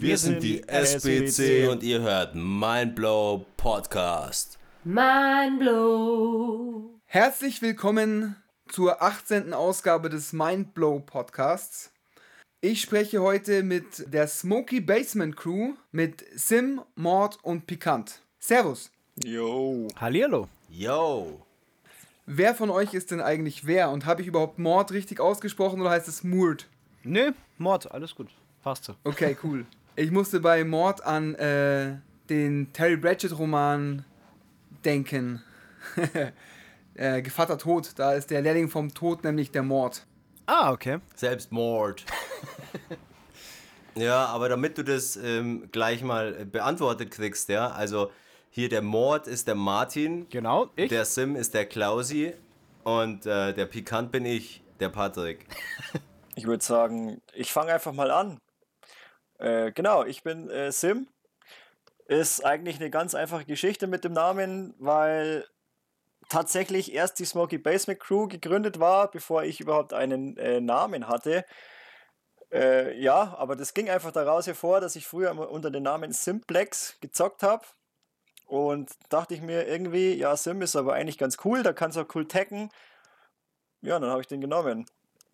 Wir sind die SBC und ihr hört Mindblow Podcast. Mindblow. Herzlich willkommen zur 18. Ausgabe des Mindblow Podcasts. Ich spreche heute mit der Smoky Basement Crew mit Sim, Mord und Pikant. Servus. Yo. Hallihallo. Yo. Wer von euch ist denn eigentlich wer? Und habe ich überhaupt Mord richtig ausgesprochen oder heißt es Mord? Nö, Mord, alles gut. Passt so. Okay, cool. Ich musste bei Mord an äh, den Terry Pratchett-Roman denken. äh, Gevatter Tod, da ist der Lehrling vom Tod nämlich der Mord. Ah, okay. Selbstmord. ja, aber damit du das ähm, gleich mal beantwortet kriegst, ja, also hier der Mord ist der Martin. Genau, ich. Der Sim ist der Klausi. Und äh, der Pikant bin ich, der Patrick. Ich würde sagen, ich fange einfach mal an. Äh, genau, ich bin äh, Sim. Ist eigentlich eine ganz einfache Geschichte mit dem Namen, weil tatsächlich erst die Smoky Basement Crew gegründet war, bevor ich überhaupt einen äh, Namen hatte. Äh, ja, aber das ging einfach daraus hervor, dass ich früher unter dem Namen Simplex gezockt habe. Und dachte ich mir irgendwie, ja, Sim ist aber eigentlich ganz cool, da kannst du auch cool taggen. Ja, dann habe ich den genommen.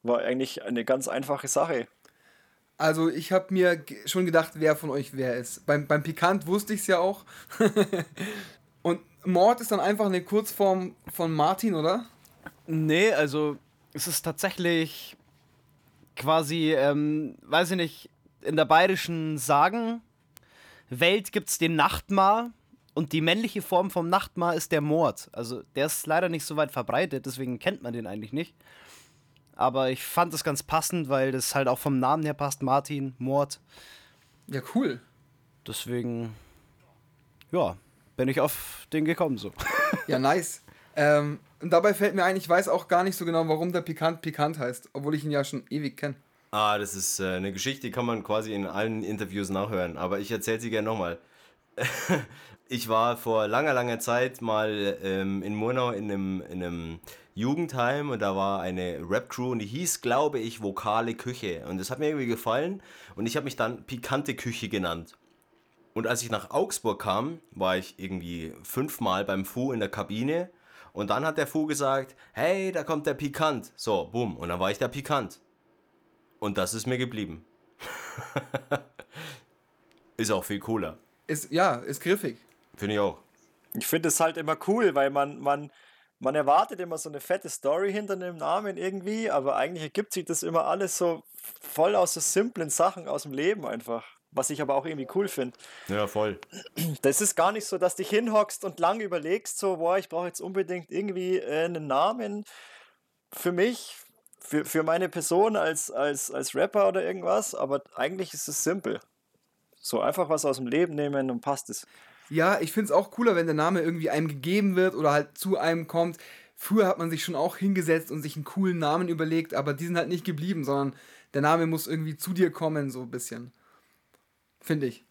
War eigentlich eine ganz einfache Sache. Also ich habe mir schon gedacht, wer von euch wer ist. Beim, beim Pikant wusste ich es ja auch. Und Mord ist dann einfach eine Kurzform von Martin, oder? Nee, also es ist tatsächlich quasi, ähm, weiß ich nicht, in der bayerischen Sagenwelt gibt es den Nachtmar und die männliche Form vom Nachtmar ist der Mord. Also der ist leider nicht so weit verbreitet, deswegen kennt man den eigentlich nicht. Aber ich fand es ganz passend, weil das halt auch vom Namen her passt. Martin, Mord. Ja, cool. Deswegen, ja, bin ich auf den gekommen so. Ja, nice. Ähm, und dabei fällt mir ein, ich weiß auch gar nicht so genau, warum der Pikant Pikant heißt, obwohl ich ihn ja schon ewig kenne. Ah, das ist äh, eine Geschichte, die kann man quasi in allen Interviews nachhören, aber ich erzähle sie gerne nochmal. ich war vor langer, langer Zeit mal ähm, in Murnau in einem, in einem Jugendheim und da war eine Rap-Crew und die hieß, glaube ich, Vokale Küche. Und das hat mir irgendwie gefallen und ich habe mich dann Pikante Küche genannt. Und als ich nach Augsburg kam, war ich irgendwie fünfmal beim Fu in der Kabine und dann hat der Fu gesagt, hey, da kommt der Pikant. So, bumm, und dann war ich der Pikant. Und das ist mir geblieben. ist auch viel cooler. Ist, ja, ist griffig. Finde ich auch. Ich finde es halt immer cool, weil man, man, man erwartet immer so eine fette Story hinter dem Namen irgendwie, aber eigentlich ergibt sich das immer alles so voll aus so simplen Sachen aus dem Leben einfach. Was ich aber auch irgendwie cool finde. Ja, voll. Das ist gar nicht so, dass du dich hinhockst und lange überlegst, so, boah, ich brauche jetzt unbedingt irgendwie äh, einen Namen für mich, für, für meine Person als, als, als Rapper oder irgendwas, aber eigentlich ist es simpel. So einfach was aus dem Leben nehmen und passt es. Ja, ich finde es auch cooler, wenn der Name irgendwie einem gegeben wird oder halt zu einem kommt. Früher hat man sich schon auch hingesetzt und sich einen coolen Namen überlegt, aber die sind halt nicht geblieben, sondern der Name muss irgendwie zu dir kommen, so ein bisschen. Finde ich.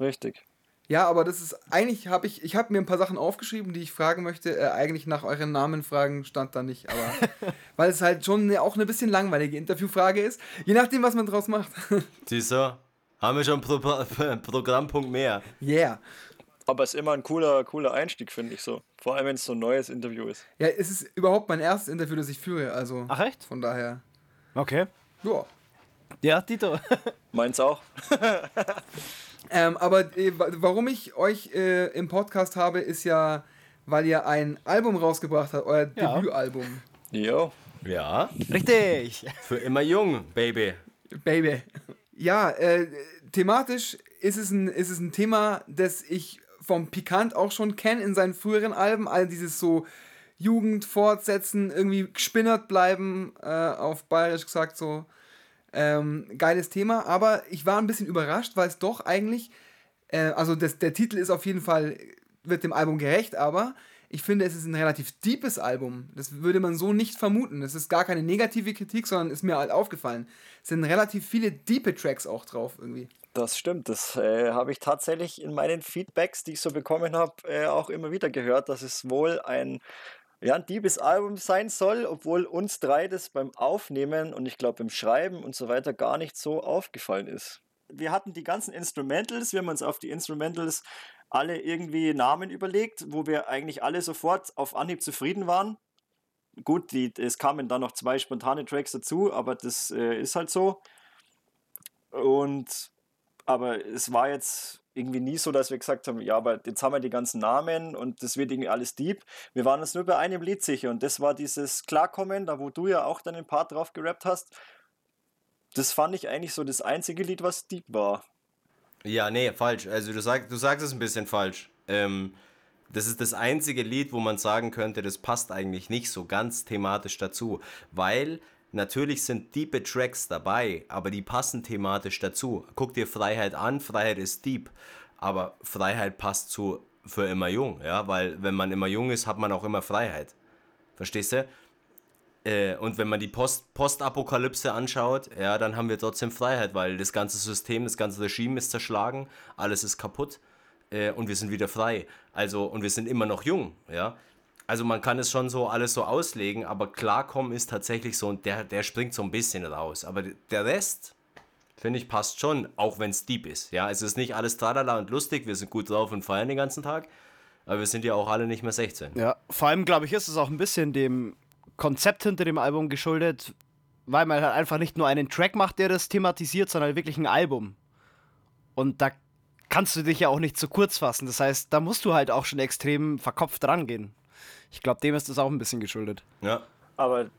Richtig. Ja, aber das ist eigentlich habe ich ich habe mir ein paar Sachen aufgeschrieben, die ich fragen möchte. Äh, eigentlich nach euren Namen fragen stand da nicht, aber weil es halt schon auch eine bisschen langweilige Interviewfrage ist, je nachdem was man draus macht. Siehst du? Haben wir schon einen Pro Programmpunkt mehr. Yeah. Aber es ist immer ein cooler, cooler Einstieg, finde ich so. Vor allem, wenn es so ein neues Interview ist. Ja, es ist überhaupt mein erstes Interview, das ich führe. Also Ach echt? Von daher. Okay. Ja. Ja, Tito. Meins auch. ähm, aber äh, warum ich euch äh, im Podcast habe, ist ja, weil ihr ein Album rausgebracht habt, euer ja. Debütalbum. Jo. Ja. Richtig. Für immer jung, Baby. Baby. Ja, äh, thematisch ist es, ein, ist es ein Thema, das ich vom Pikant auch schon kenne in seinen früheren Alben. All dieses so Jugend fortsetzen, irgendwie gespinnert bleiben, äh, auf Bayerisch gesagt so. Ähm, geiles Thema, aber ich war ein bisschen überrascht, weil es doch eigentlich, äh, also das, der Titel ist auf jeden Fall, wird dem Album gerecht, aber ich finde, es ist ein relativ deepes Album. Das würde man so nicht vermuten. Es ist gar keine negative Kritik, sondern ist mir halt aufgefallen. Es sind relativ viele diepe Tracks auch drauf irgendwie. Das stimmt. Das äh, habe ich tatsächlich in meinen Feedbacks, die ich so bekommen habe, äh, auch immer wieder gehört, dass es wohl ein ja, ein deepes Album sein soll, obwohl uns drei das beim Aufnehmen und ich glaube beim Schreiben und so weiter gar nicht so aufgefallen ist. Wir hatten die ganzen Instrumentals, wir haben uns auf die Instrumentals alle irgendwie Namen überlegt, wo wir eigentlich alle sofort auf Anhieb zufrieden waren. Gut, die, es kamen dann noch zwei spontane Tracks dazu, aber das äh, ist halt so. Und aber es war jetzt irgendwie nie so, dass wir gesagt haben, ja, aber jetzt haben wir die ganzen Namen und das wird irgendwie alles deep. Wir waren uns nur bei einem Lied sicher und das war dieses Klarkommen, da wo du ja auch deinen Part drauf gerappt hast. Das fand ich eigentlich so das einzige Lied, was deep war. Ja, nee, falsch. Also du, sag, du sagst es ein bisschen falsch. Ähm, das ist das einzige Lied, wo man sagen könnte, das passt eigentlich nicht so ganz thematisch dazu, weil natürlich sind diepe Tracks dabei, aber die passen thematisch dazu. Guck dir Freiheit an, Freiheit ist deep, aber Freiheit passt zu für immer jung, ja, weil wenn man immer jung ist, hat man auch immer Freiheit. Verstehst du? Äh, und wenn man die Post Postapokalypse anschaut, ja, dann haben wir trotzdem Freiheit, weil das ganze System, das ganze Regime ist zerschlagen, alles ist kaputt äh, und wir sind wieder frei. Also, und wir sind immer noch jung, ja. Also man kann es schon so alles so auslegen, aber klarkommen ist tatsächlich so, und der, der springt so ein bisschen raus. Aber der Rest, finde ich, passt schon, auch wenn es deep ist. Ja, es ist nicht alles tralala und lustig, wir sind gut drauf und feiern den ganzen Tag, aber wir sind ja auch alle nicht mehr 16. Ja, vor allem, glaube ich, ist es auch ein bisschen dem Konzept hinter dem Album geschuldet, weil man halt einfach nicht nur einen Track macht, der das thematisiert, sondern wirklich ein Album. Und da kannst du dich ja auch nicht zu kurz fassen. Das heißt, da musst du halt auch schon extrem verkopft rangehen. Ich glaube, dem ist das auch ein bisschen geschuldet. Ja. Aber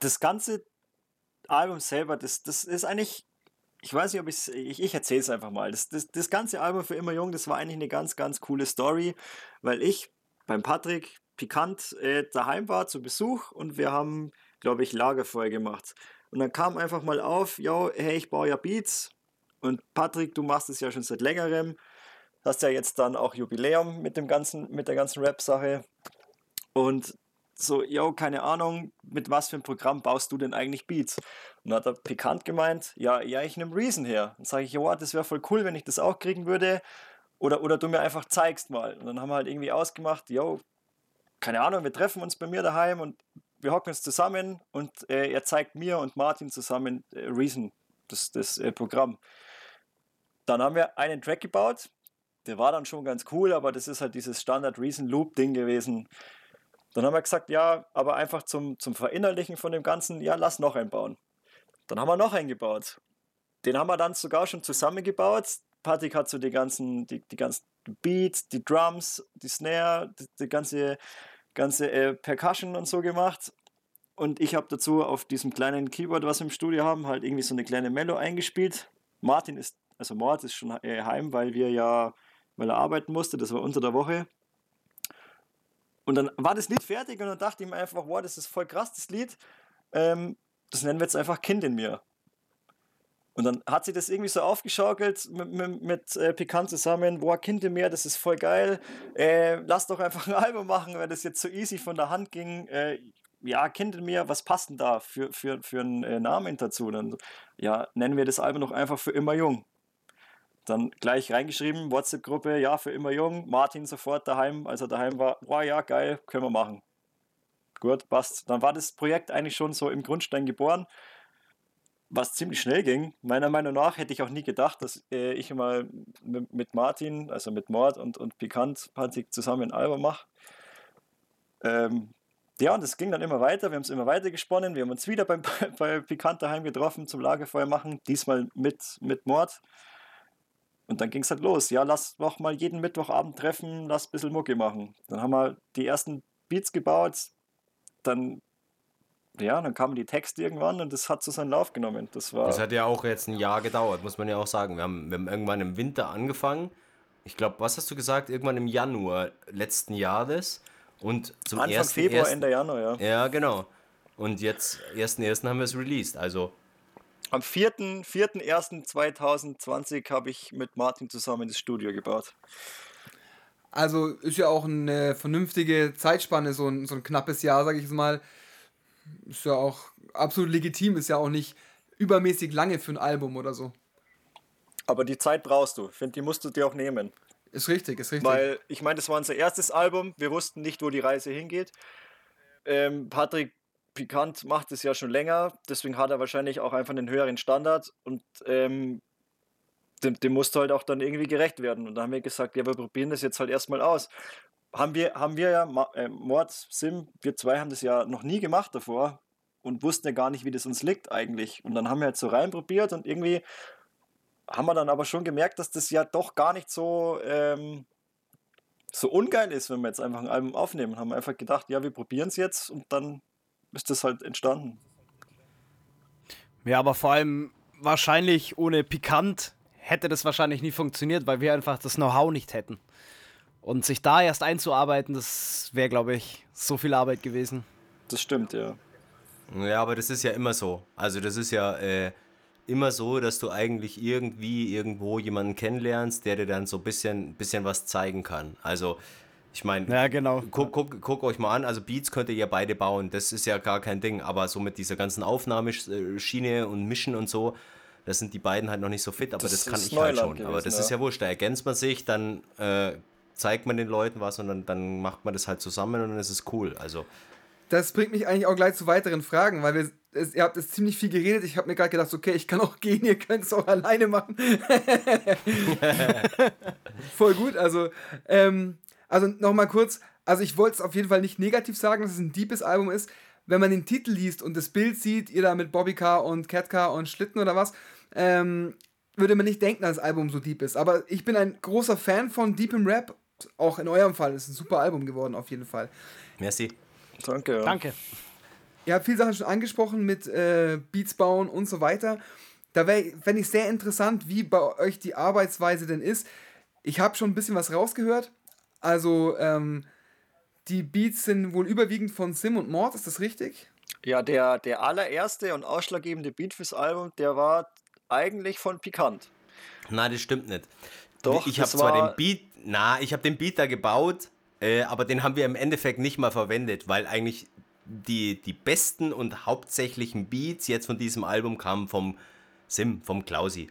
das ganze Album selber, das, das ist eigentlich, ich weiß nicht, ob ich's, ich, ich erzähle es einfach mal. Das, das, das ganze Album für immer jung, das war eigentlich eine ganz, ganz coole Story, weil ich beim Patrick pikant äh, daheim war zu Besuch und wir haben, glaube ich, Lagerfeuer gemacht. Und dann kam einfach mal auf, ja, hey, ich baue ja Beats und Patrick, du machst es ja schon seit längerem. Hast ja jetzt dann auch Jubiläum mit dem ganzen, mit der ganzen Rap-Sache. Und so, yo, keine Ahnung, mit was für einem Programm baust du denn eigentlich Beats? Und dann hat er pikant gemeint, ja, ja, ich nehme Reason her. Dann sage ich, ja, das wäre voll cool, wenn ich das auch kriegen würde. Oder, oder du mir einfach zeigst mal. Und dann haben wir halt irgendwie ausgemacht, yo, keine Ahnung, wir treffen uns bei mir daheim und wir hocken uns zusammen und äh, er zeigt mir und Martin zusammen äh, Reason, das, das äh, Programm. Dann haben wir einen Track gebaut, der war dann schon ganz cool, aber das ist halt dieses Standard Reason Loop Ding gewesen dann haben wir gesagt, ja, aber einfach zum, zum Verinnerlichen von dem Ganzen, ja, lass noch einen bauen. Dann haben wir noch einen gebaut. Den haben wir dann sogar schon zusammengebaut. Patrick hat so die ganzen, die, die ganzen Beats, die Drums, die Snare, die, die ganze, ganze äh, Percussion und so gemacht. Und ich habe dazu auf diesem kleinen Keyboard, was wir im Studio haben, halt irgendwie so eine kleine Mello eingespielt. Martin ist, also Mord ist schon äh, heim, weil wir ja, weil er arbeiten musste, das war unter der Woche. Und dann war das Lied fertig und dann dachte ich mir einfach, wow, das ist voll krass, das Lied. Ähm, das nennen wir jetzt einfach Kind in mir. Und dann hat sie das irgendwie so aufgeschaukelt mit, mit, mit äh, Pikant zusammen. Boah, Kind in mir, das ist voll geil. Äh, lass doch einfach ein Album machen, weil das jetzt so easy von der Hand ging. Äh, ja, Kind in mir, was passt denn da für, für, für einen äh, Namen dazu? Dann, ja, nennen wir das Album doch einfach für immer jung. Dann gleich reingeschrieben, WhatsApp-Gruppe, ja, für immer jung. Martin sofort daheim, als er daheim war, boah, ja, geil, können wir machen. Gut, passt. Dann war das Projekt eigentlich schon so im Grundstein geboren, was ziemlich schnell ging. Meiner Meinung nach hätte ich auch nie gedacht, dass äh, ich mal mit Martin, also mit Mord und, und Pikant, Patrick zusammen ein Album mache. Ähm, ja, und es ging dann immer weiter. Wir haben es immer weiter gesponnen. Wir haben uns wieder beim, bei Pikant daheim getroffen zum Lagerfeuer machen. Diesmal mit, mit Mord. Und dann ging es halt los. Ja, lass doch mal jeden Mittwochabend treffen, lass ein bisschen Mucke machen. Dann haben wir die ersten Beats gebaut. Dann, ja, dann kamen die Texte irgendwann und das hat so seinen Lauf genommen. Das, war das hat ja auch jetzt ein Jahr gedauert, muss man ja auch sagen. Wir haben, wir haben irgendwann im Winter angefangen. Ich glaube, was hast du gesagt? Irgendwann im Januar letzten Jahres. Und zum Anfang ersten, Februar, ersten, Ende Januar, ja. Ja, genau. Und jetzt, 1.1. haben wir es released. Also am 4.1.2020 habe ich mit Martin zusammen das Studio gebaut. Also ist ja auch eine vernünftige Zeitspanne, so ein, so ein knappes Jahr, sage ich mal. Ist ja auch absolut legitim, ist ja auch nicht übermäßig lange für ein Album oder so. Aber die Zeit brauchst du. Ich finde, die musst du dir auch nehmen. Ist richtig, ist richtig. Weil, ich meine, das war unser erstes Album. Wir wussten nicht, wo die Reise hingeht. Ähm, Patrick Pikant macht es ja schon länger, deswegen hat er wahrscheinlich auch einfach einen höheren Standard und ähm, dem, dem musst du halt auch dann irgendwie gerecht werden. Und da haben wir gesagt, ja, wir probieren das jetzt halt erstmal aus. Haben wir, haben wir ja, äh, Mord, Sim, wir zwei haben das ja noch nie gemacht davor und wussten ja gar nicht, wie das uns liegt eigentlich. Und dann haben wir halt so reinprobiert und irgendwie haben wir dann aber schon gemerkt, dass das ja doch gar nicht so, ähm, so ungeil ist, wenn wir jetzt einfach ein Album aufnehmen. Haben einfach gedacht, ja, wir probieren es jetzt und dann ist das halt entstanden. Ja, aber vor allem wahrscheinlich ohne Pikant hätte das wahrscheinlich nie funktioniert, weil wir einfach das Know-how nicht hätten. Und sich da erst einzuarbeiten, das wäre, glaube ich, so viel Arbeit gewesen. Das stimmt, ja. Ja, aber das ist ja immer so. Also das ist ja äh, immer so, dass du eigentlich irgendwie irgendwo jemanden kennenlernst, der dir dann so ein bisschen, bisschen was zeigen kann. Also ich meine, ja, genau. guck, guck, guck euch mal an, also Beats könnt ihr ja beide bauen, das ist ja gar kein Ding, aber so mit dieser ganzen Aufnahmeschiene und Mischen und so, das sind die beiden halt noch nicht so fit, aber das, das kann ich Neuland halt schon. Gewesen, aber das ja. ist ja wurscht, da ergänzt man sich, dann äh, zeigt man den Leuten was und dann, dann macht man das halt zusammen und dann ist es cool. Also. Das bringt mich eigentlich auch gleich zu weiteren Fragen, weil wir, es, ihr habt jetzt ziemlich viel geredet. Ich habe mir gerade gedacht, okay, ich kann auch gehen, ihr könnt es auch alleine machen. Voll gut, also, ähm, also nochmal kurz, also ich wollte es auf jeden Fall nicht negativ sagen, dass es ein deepes Album ist. Wenn man den Titel liest und das Bild sieht, ihr da mit Bobby Car und Cat Car und Schlitten oder was, ähm, würde man nicht denken, dass das Album so deep ist. Aber ich bin ein großer Fan von Deepem Rap. Auch in eurem Fall ist ein super Album geworden, auf jeden Fall. Merci. Danke. Ja. Danke. Ihr habt viele Sachen schon angesprochen mit äh, Beats bauen und so weiter. Da fände ich sehr interessant, wie bei euch die Arbeitsweise denn ist. Ich habe schon ein bisschen was rausgehört. Also, ähm, die Beats sind wohl überwiegend von Sim und Mord, ist das richtig? Ja, der, der allererste und ausschlaggebende Beat fürs Album, der war eigentlich von Pikant. Nein, das stimmt nicht. Doch, ich habe zwar den Beat, na, ich habe den Beat da gebaut, äh, aber den haben wir im Endeffekt nicht mal verwendet, weil eigentlich die, die besten und hauptsächlichen Beats jetzt von diesem Album kamen vom Sim, vom Klausi.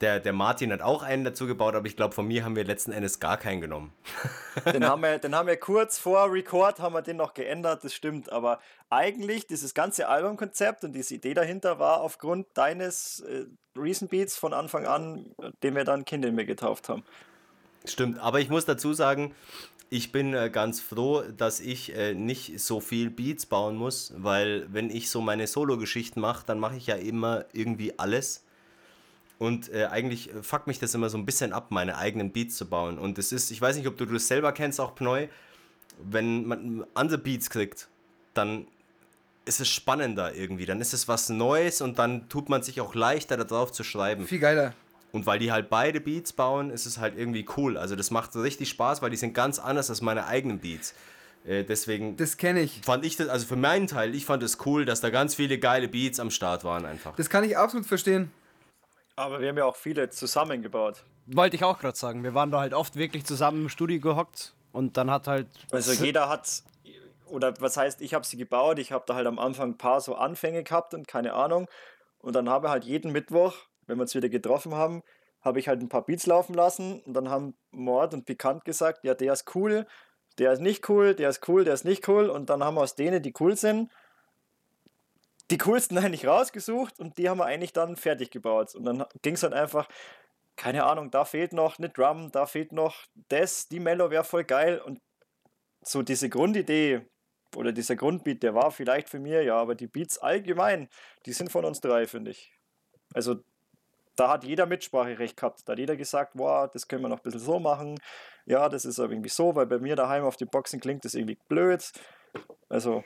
Der, der Martin hat auch einen dazu gebaut, aber ich glaube, von mir haben wir letzten Endes gar keinen genommen. Den haben, wir, den haben wir kurz vor Record haben wir den noch geändert, das stimmt. Aber eigentlich dieses ganze Albumkonzept und diese Idee dahinter war aufgrund deines äh, Recent Beats von Anfang an, den wir dann Kind in mir getauft haben. Stimmt, aber ich muss dazu sagen, ich bin äh, ganz froh, dass ich äh, nicht so viel Beats bauen muss, weil wenn ich so meine Solo-Geschichten mache, dann mache ich ja immer irgendwie alles. Und äh, eigentlich äh, fuckt mich das immer so ein bisschen ab, meine eigenen Beats zu bauen. Und es ist, ich weiß nicht, ob du das selber kennst, auch Pneu, wenn man andere Beats kriegt, dann ist es spannender irgendwie. Dann ist es was Neues und dann tut man sich auch leichter darauf zu schreiben. Viel geiler. Und weil die halt beide Beats bauen, ist es halt irgendwie cool. Also das macht richtig Spaß, weil die sind ganz anders als meine eigenen Beats. Äh, deswegen. Das kenne ich. Fand ich das, also für meinen Teil, ich fand es cool, dass da ganz viele geile Beats am Start waren einfach. Das kann ich absolut verstehen. Aber wir haben ja auch viele zusammengebaut. Wollte ich auch gerade sagen. Wir waren da halt oft wirklich zusammen im Studio gehockt und dann hat halt. Also jeder hat, oder was heißt, ich habe sie gebaut, ich habe da halt am Anfang ein paar so Anfänge gehabt und keine Ahnung. Und dann habe halt jeden Mittwoch, wenn wir uns wieder getroffen haben, habe ich halt ein paar Beats laufen lassen und dann haben Mord und Pikant gesagt, ja, der ist cool, der ist nicht cool, der ist cool, der ist nicht cool. Und dann haben wir aus denen, die cool sind, die coolsten eigentlich rausgesucht und die haben wir eigentlich dann fertig gebaut. Und dann ging es halt einfach, keine Ahnung, da fehlt noch eine Drum, da fehlt noch das, die Mellow wäre voll geil. Und so diese Grundidee oder dieser Grundbeat, der war vielleicht für mir, ja, aber die Beats allgemein, die sind von uns drei, finde ich. Also da hat jeder Mitspracherecht gehabt. Da hat jeder gesagt, boah, das können wir noch ein bisschen so machen. Ja, das ist aber irgendwie so, weil bei mir daheim auf den Boxen klingt das irgendwie blöd. Also.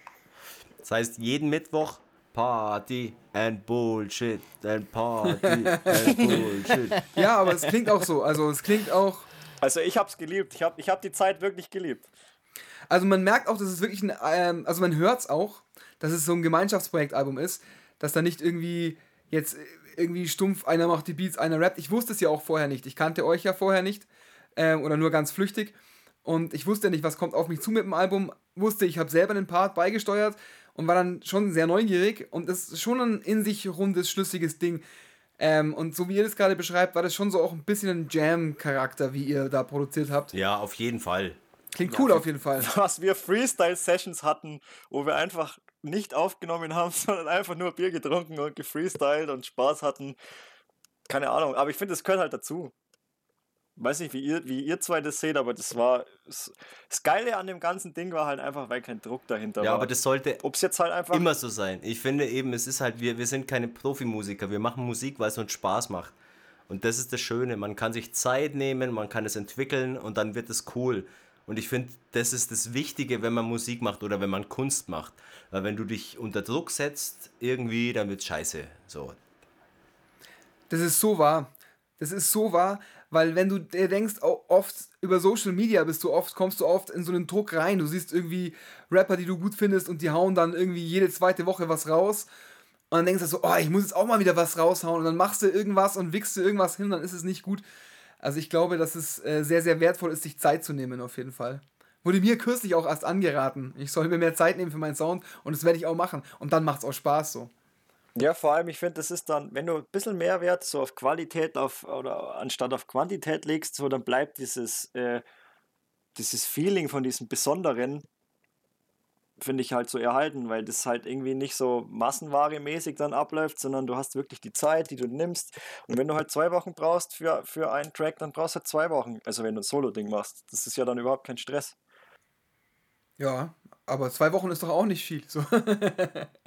Das heißt, jeden Mittwoch Party and Bullshit and Party and Bullshit. Ja, aber es klingt auch so. Also es klingt auch. Also ich hab's geliebt. Ich hab, ich hab die Zeit wirklich geliebt. Also man merkt auch, dass es wirklich ein, ähm, also man hört's auch, dass es so ein Gemeinschaftsprojektalbum ist, dass da nicht irgendwie jetzt irgendwie stumpf einer macht die Beats, einer rappt. Ich wusste es ja auch vorher nicht. Ich kannte euch ja vorher nicht ähm, oder nur ganz flüchtig und ich wusste nicht, was kommt auf mich zu mit dem Album. Wusste, ich habe selber einen Part beigesteuert und war dann schon sehr neugierig und das ist schon ein in sich rundes, schlüssiges Ding. Ähm, und so wie ihr das gerade beschreibt, war das schon so auch ein bisschen ein Jam-Charakter, wie ihr da produziert habt. Ja, auf jeden Fall. Klingt cool ja, auf jeden Fall. Was wir Freestyle-Sessions hatten, wo wir einfach nicht aufgenommen haben, sondern einfach nur Bier getrunken und gefreestylt und Spaß hatten. keine Ahnung, aber ich finde, es gehört halt dazu. Weiß nicht, wie ihr, wie ihr zwei das seht, aber das war. Das, das Geile an dem ganzen Ding war halt einfach, weil kein Druck dahinter Ja, war. aber das sollte Ob es jetzt halt einfach. immer so sein. Ich finde eben, es ist halt, wir, wir sind keine Profimusiker. Wir machen Musik, weil es uns Spaß macht. Und das ist das Schöne. Man kann sich Zeit nehmen, man kann es entwickeln und dann wird es cool. Und ich finde, das ist das Wichtige, wenn man Musik macht oder wenn man Kunst macht. Weil wenn du dich unter Druck setzt, irgendwie, dann wird scheiße. So. Das ist so wahr. Das ist so wahr, weil wenn du denkst, oft über Social Media bist du oft, kommst du oft in so einen Druck rein. Du siehst irgendwie Rapper, die du gut findest und die hauen dann irgendwie jede zweite Woche was raus. Und dann denkst du so, oh, ich muss jetzt auch mal wieder was raushauen. Und dann machst du irgendwas und wickst du irgendwas hin, dann ist es nicht gut. Also ich glaube, dass es äh, sehr, sehr wertvoll ist, sich Zeit zu nehmen, auf jeden Fall. Wurde mir kürzlich auch erst angeraten. Ich soll mir mehr Zeit nehmen für meinen Sound und das werde ich auch machen. Und dann macht es auch Spaß so. Ja, vor allem, ich finde, das ist dann, wenn du ein bisschen mehr Wert so auf Qualität auf, oder anstatt auf Quantität legst, so dann bleibt dieses, äh, dieses Feeling von diesem Besonderen, finde ich halt so erhalten, weil das halt irgendwie nicht so massenware-mäßig dann abläuft, sondern du hast wirklich die Zeit, die du nimmst. Und wenn du halt zwei Wochen brauchst für, für einen Track, dann brauchst du halt zwei Wochen. Also wenn du ein Solo-Ding machst. Das ist ja dann überhaupt kein Stress. Ja, aber zwei Wochen ist doch auch nicht viel. So.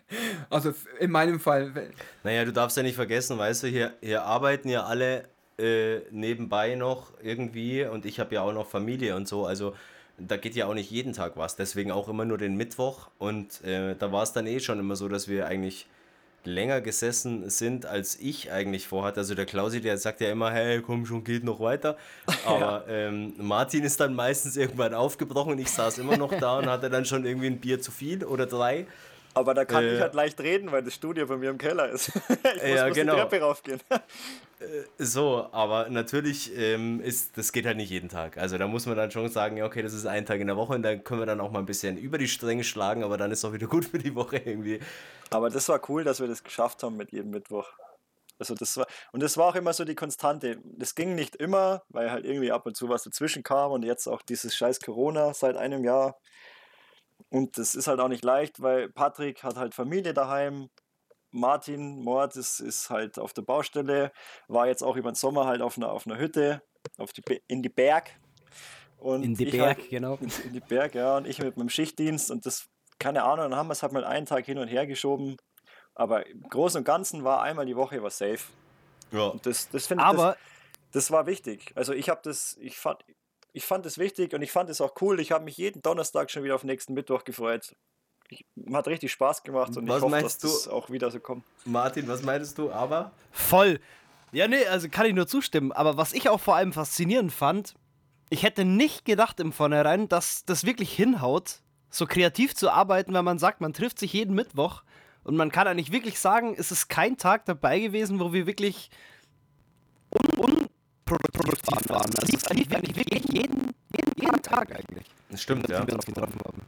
also in meinem Fall. Naja, du darfst ja nicht vergessen, weißt du, hier, hier arbeiten ja alle äh, nebenbei noch irgendwie und ich habe ja auch noch Familie und so, also da geht ja auch nicht jeden Tag was, deswegen auch immer nur den Mittwoch und äh, da war es dann eh schon immer so, dass wir eigentlich länger gesessen sind, als ich eigentlich vorhatte. Also der Klausi, der sagt ja immer, hey, komm schon, geht noch weiter. Aber ähm, Martin ist dann meistens irgendwann aufgebrochen und ich saß immer noch da und hatte dann schon irgendwie ein Bier zu viel oder drei. Aber da kann Äh, ich halt leicht reden, weil das Studio bei mir im Keller ist. ich muss Ja, bloß genau. die Treppe raufgehen. So, aber natürlich ähm, ist, das geht halt nicht jeden Tag. Also da muss man dann schon sagen, ja, okay, das ist ein Tag in der Woche und dann können wir dann auch mal ein bisschen über die Stränge schlagen, aber dann ist auch wieder gut für die Woche irgendwie. Aber das war cool, dass wir das geschafft haben mit jedem Mittwoch. Also das war, und das war auch immer so die Konstante. Das ging nicht immer, weil halt irgendwie ab und zu was dazwischen kam und jetzt auch dieses scheiß Corona seit einem Jahr. Und das ist halt auch nicht leicht, weil Patrick hat halt Familie daheim. Martin Mord ist, ist halt auf der Baustelle, war jetzt auch über den Sommer halt auf einer, auf einer Hütte auf die, in die Berg. Und In die ich Berg, halt, genau. in, in die Berg, ja, und ich mit meinem Schichtdienst und das, keine Ahnung, dann haben wir es halt mal einen Tag hin und her geschoben. Aber im Großen und Ganzen war einmal die Woche was safe. Ja. Und das, das finde ich, das, Aber das war wichtig. Also ich habe das, ich fand, ich fand es wichtig und ich fand es auch cool. Ich habe mich jeden Donnerstag schon wieder auf nächsten Mittwoch gefreut. Ich, hat richtig Spaß gemacht und Was ich hoffe, dass meinst du? das auch wieder so kommt. Martin, was meintest du? Aber? voll. Ja, nee, also kann ich nur zustimmen. Aber was ich auch vor allem faszinierend fand, ich hätte nicht gedacht im Vornherein, dass das wirklich hinhaut, so kreativ zu arbeiten, wenn man sagt, man trifft sich jeden Mittwoch und man kann eigentlich wirklich sagen, es ist kein Tag dabei gewesen, wo wir wirklich un unproduktiv waren. Also es lief eigentlich wirklich jeden, jeden, jeden Tag eigentlich, Das stimmt, ja. wir uns getroffen haben.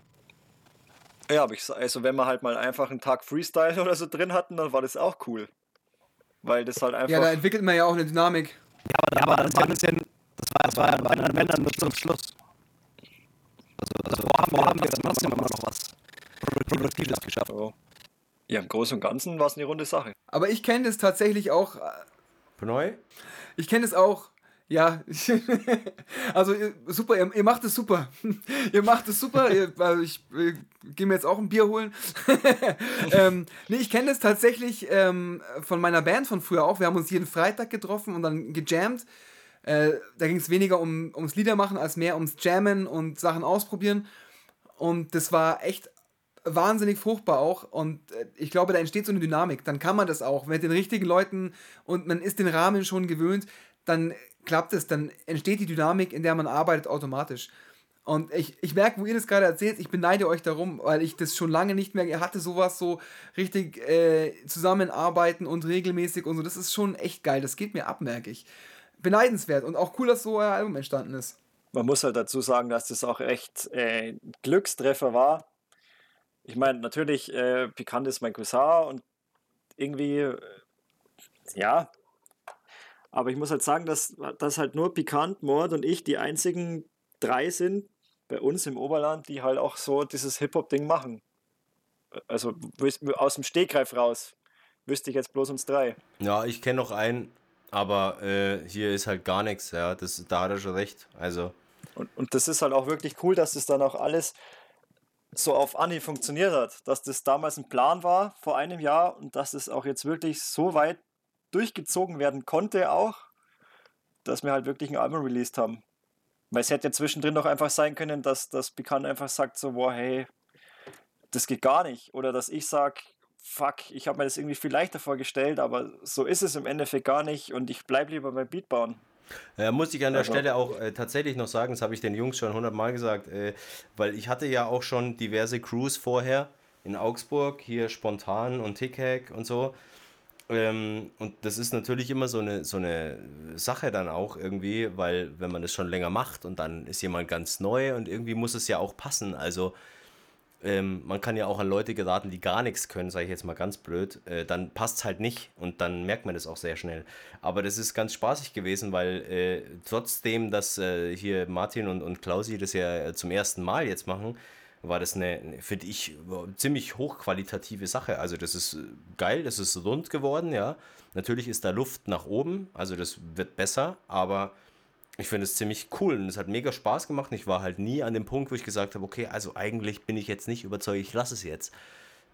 Ja, aber ich, also wenn wir halt mal einfach einen Tag Freestyle oder so drin hatten, dann war das auch cool. Weil das halt einfach. Ja, da entwickelt man ja auch eine Dynamik. Ja, aber, aber das war ein bisschen, das war, das war ja bei den Männern nur zum Schluss. Also, also wo, haben, wo haben wir dann trotzdem immer noch was Produktives geschafft? so. Ja, im Großen und Ganzen war es eine runde Sache. Aber ich kenne das tatsächlich auch. äh, Pneu? Ich kenne es auch. Ja, also super, ihr, ihr macht es super. ihr macht es super. Ihr, also ich äh, gehe mir jetzt auch ein Bier holen. ähm, nee, ich kenne das tatsächlich ähm, von meiner Band von früher auch. Wir haben uns jeden Freitag getroffen und dann gejammt. Äh, da ging es weniger um, ums Liedermachen als mehr ums Jammen und Sachen ausprobieren. Und das war echt wahnsinnig fruchtbar auch. Und äh, ich glaube, da entsteht so eine Dynamik. Dann kann man das auch mit den richtigen Leuten und man ist den Rahmen schon gewöhnt, dann klappt es, dann entsteht die Dynamik, in der man arbeitet, automatisch. Und ich, ich merke, wo ihr das gerade erzählt, ich beneide euch darum, weil ich das schon lange nicht mehr hatte, sowas so richtig äh, zusammenarbeiten und regelmäßig und so. Das ist schon echt geil. Das geht mir ab, merke ich. Beneidenswert und auch cool, dass so euer Album entstanden ist. Man muss halt dazu sagen, dass das auch echt äh, Glückstreffer war. Ich meine, natürlich, äh, Pikant ist mein Cousin und irgendwie, äh, ja. Aber ich muss halt sagen, dass, dass halt nur Pikant, Mord und ich die einzigen drei sind bei uns im Oberland, die halt auch so dieses Hip-Hop-Ding machen. Also aus dem Stegreif raus wüsste ich jetzt bloß uns drei. Ja, ich kenne noch einen, Aber äh, hier ist halt gar nichts, ja. Das, da hat er schon recht. Also. Und, und das ist halt auch wirklich cool, dass das dann auch alles so auf Anni funktioniert hat. Dass das damals ein Plan war vor einem Jahr und dass das auch jetzt wirklich so weit durchgezogen werden konnte auch, dass wir halt wirklich ein Album released haben. Weil es hätte ja zwischendrin doch einfach sein können, dass das Bekannt einfach sagt so, boah, hey, das geht gar nicht. Oder dass ich sage, fuck, ich habe mir das irgendwie viel leichter vorgestellt, aber so ist es im Endeffekt gar nicht und ich bleibe lieber beim Beat bauen. Ja, muss ich an der also. Stelle auch äh, tatsächlich noch sagen, das habe ich den Jungs schon hundertmal gesagt, äh, weil ich hatte ja auch schon diverse Crews vorher in Augsburg, hier spontan und Tickhack und so. Ähm, und das ist natürlich immer so eine, so eine Sache dann auch irgendwie, weil wenn man das schon länger macht und dann ist jemand ganz neu und irgendwie muss es ja auch passen. Also ähm, man kann ja auch an Leute geraten, die gar nichts können, sage ich jetzt mal ganz blöd, äh, dann passt es halt nicht und dann merkt man das auch sehr schnell. Aber das ist ganz spaßig gewesen, weil äh, trotzdem, dass äh, hier Martin und, und Klausi das ja zum ersten Mal jetzt machen, war das eine, finde ich, ziemlich hochqualitative Sache. Also das ist geil, das ist rund geworden, ja. Natürlich ist da Luft nach oben, also das wird besser, aber ich finde es ziemlich cool und es hat mega Spaß gemacht. Ich war halt nie an dem Punkt, wo ich gesagt habe, okay, also eigentlich bin ich jetzt nicht überzeugt, ich lasse es jetzt.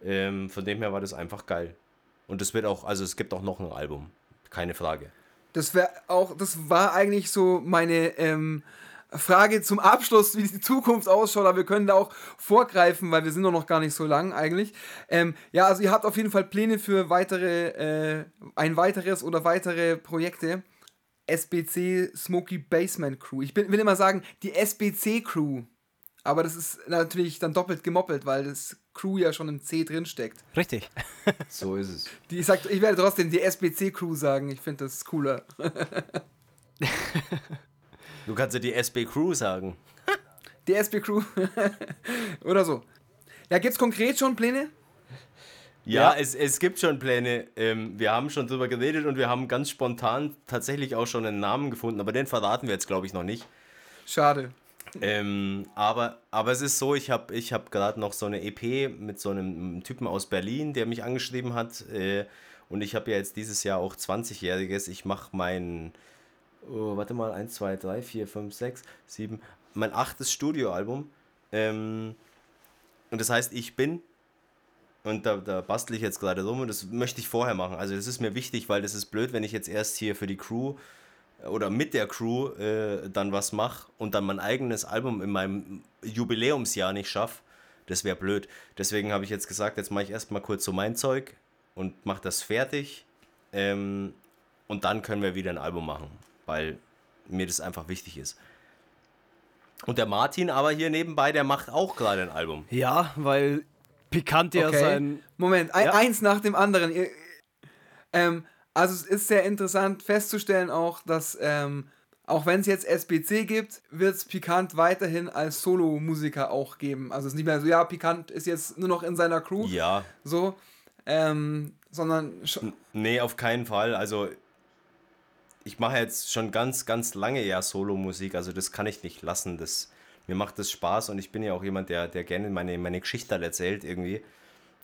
Ähm, von dem her war das einfach geil. Und es wird auch, also es gibt auch noch ein Album, keine Frage. Das wäre auch, das war eigentlich so meine ähm, Frage zum Abschluss, wie die Zukunft ausschaut, aber wir können da auch vorgreifen, weil wir sind noch gar nicht so lang eigentlich. Ähm, ja, also ihr habt auf jeden Fall Pläne für weitere, äh, ein weiteres oder weitere Projekte. SBC Smoky Basement Crew. Ich will immer sagen, die SBC Crew. Aber das ist natürlich dann doppelt gemoppelt, weil das Crew ja schon im C drin steckt. Richtig. so ist es. Die, ich, sag, ich werde trotzdem die SBC Crew sagen. Ich finde das cooler. du kannst ja die SB Crew sagen. die SB Crew. Oder so. Ja, gibt es konkret schon Pläne? Ja, ja, Es, es gibt schon Pläne. Ähm, wir haben schon drüber geredet und wir haben ganz spontan tatsächlich auch schon einen Namen gefunden, aber den verraten wir jetzt, glaube ich, noch nicht. Schade. Ähm, aber, aber es ist so, ich habe ich hab gerade noch so eine EP mit so einem Typen aus Berlin, der mich angeschrieben hat. Äh, und ich habe ja jetzt dieses Jahr auch 20-Jähriges. Ich mache mein, oh, warte mal, 1, 2, 3, 4, 5, 6, 7, mein achtes Studioalbum. Ähm, und das heißt, ich bin und da, da bastel ich jetzt gerade rum und das möchte ich vorher machen. Also das ist mir wichtig, weil das ist blöd, wenn ich jetzt erst hier für die Crew äh, oder mit der Crew äh, dann was mache und dann mein eigenes Album in meinem Jubiläumsjahr nicht schaffe. Das wäre blöd. Deswegen habe ich jetzt gesagt, jetzt mache ich erstmal kurz so mein Zeug und mache das fertig. Ähm, und dann können wir wieder ein Album machen, weil mir das einfach wichtig ist. Und der Martin aber hier nebenbei, der macht auch gerade ein Album. Ja, weil pikant ja okay. sein. Moment, ein, ja? eins nach dem anderen. Ähm, also es ist sehr interessant festzustellen auch, dass ähm, auch wenn es jetzt SBC gibt, wird es Pikant weiterhin als Solo-Musiker auch geben. Also es ist nicht mehr so, ja, Pikant ist jetzt nur noch in seiner Crew. Ja. So. Ähm, sondern. Nee, auf keinen Fall. Also ich mache jetzt schon ganz, ganz lange ja Solo-Musik, also das kann ich nicht lassen. Das mir macht das Spaß und ich bin ja auch jemand, der, der gerne meine, meine Geschichte erzählt irgendwie.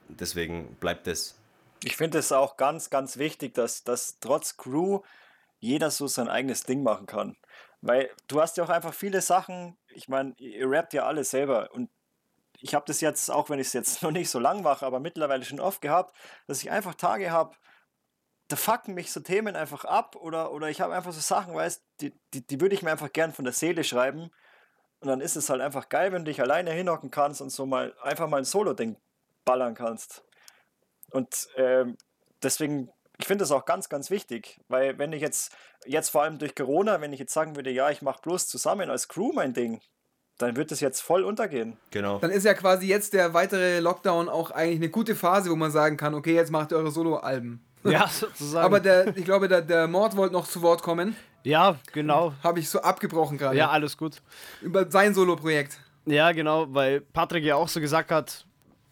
Deswegen bleibt das. Ich finde es auch ganz, ganz wichtig, dass, dass trotz Crew jeder so sein eigenes Ding machen kann. Weil du hast ja auch einfach viele Sachen, ich meine, ihr rappt ja alle selber und ich habe das jetzt, auch wenn ich es jetzt noch nicht so lang mache, aber mittlerweile schon oft gehabt, dass ich einfach Tage habe, da fucken mich so Themen einfach ab oder, oder ich habe einfach so Sachen, weißt die, die, die würde ich mir einfach gern von der Seele schreiben und dann ist es halt einfach geil, wenn du dich alleine hinhocken kannst und so mal einfach mal ein Solo-Ding ballern kannst. Und ähm, deswegen, ich finde das auch ganz, ganz wichtig, weil wenn ich jetzt, jetzt vor allem durch Corona, wenn ich jetzt sagen würde, ja, ich mache bloß zusammen als Crew mein Ding, dann wird es jetzt voll untergehen. Genau. Dann ist ja quasi jetzt der weitere Lockdown auch eigentlich eine gute Phase, wo man sagen kann, okay, jetzt macht ihr eure Solo-Alben. Ja, sozusagen. Aber der, ich glaube, der, der Mord wollte noch zu Wort kommen. Ja, genau. Habe ich so abgebrochen gerade. Ja, alles gut. Über sein Solo-Projekt. Ja, genau, weil Patrick ja auch so gesagt hat,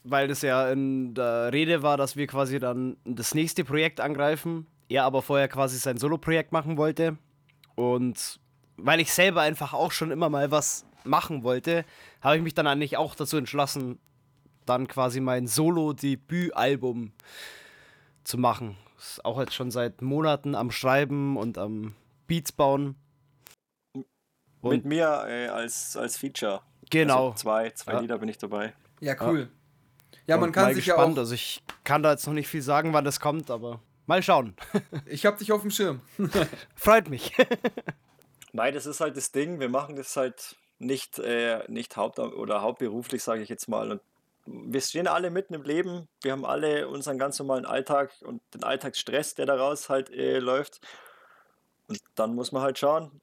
weil das ja in der Rede war, dass wir quasi dann das nächste Projekt angreifen. Er aber vorher quasi sein Solo-Projekt machen wollte. Und weil ich selber einfach auch schon immer mal was machen wollte, habe ich mich dann eigentlich auch dazu entschlossen, dann quasi mein Solo-Debüt-Album zu machen Ist auch jetzt schon seit Monaten am Schreiben und am Beats bauen. Und Mit mir äh, als, als Feature. Genau. Also zwei, zwei ja. Lieder bin ich dabei. Ja, cool. Ja, man kann sich gespannt. ja auch. Also ich kann da jetzt noch nicht viel sagen, wann das kommt, aber mal schauen. ich hab dich auf dem Schirm. Freut mich. Nein, das ist halt das Ding. Wir machen das halt nicht, äh, nicht haupt- oder hauptberuflich, sage ich jetzt mal. Und wir stehen alle mitten im Leben. Wir haben alle unseren ganz normalen Alltag und den Alltagsstress, der daraus halt äh, läuft. Und dann muss man halt schauen,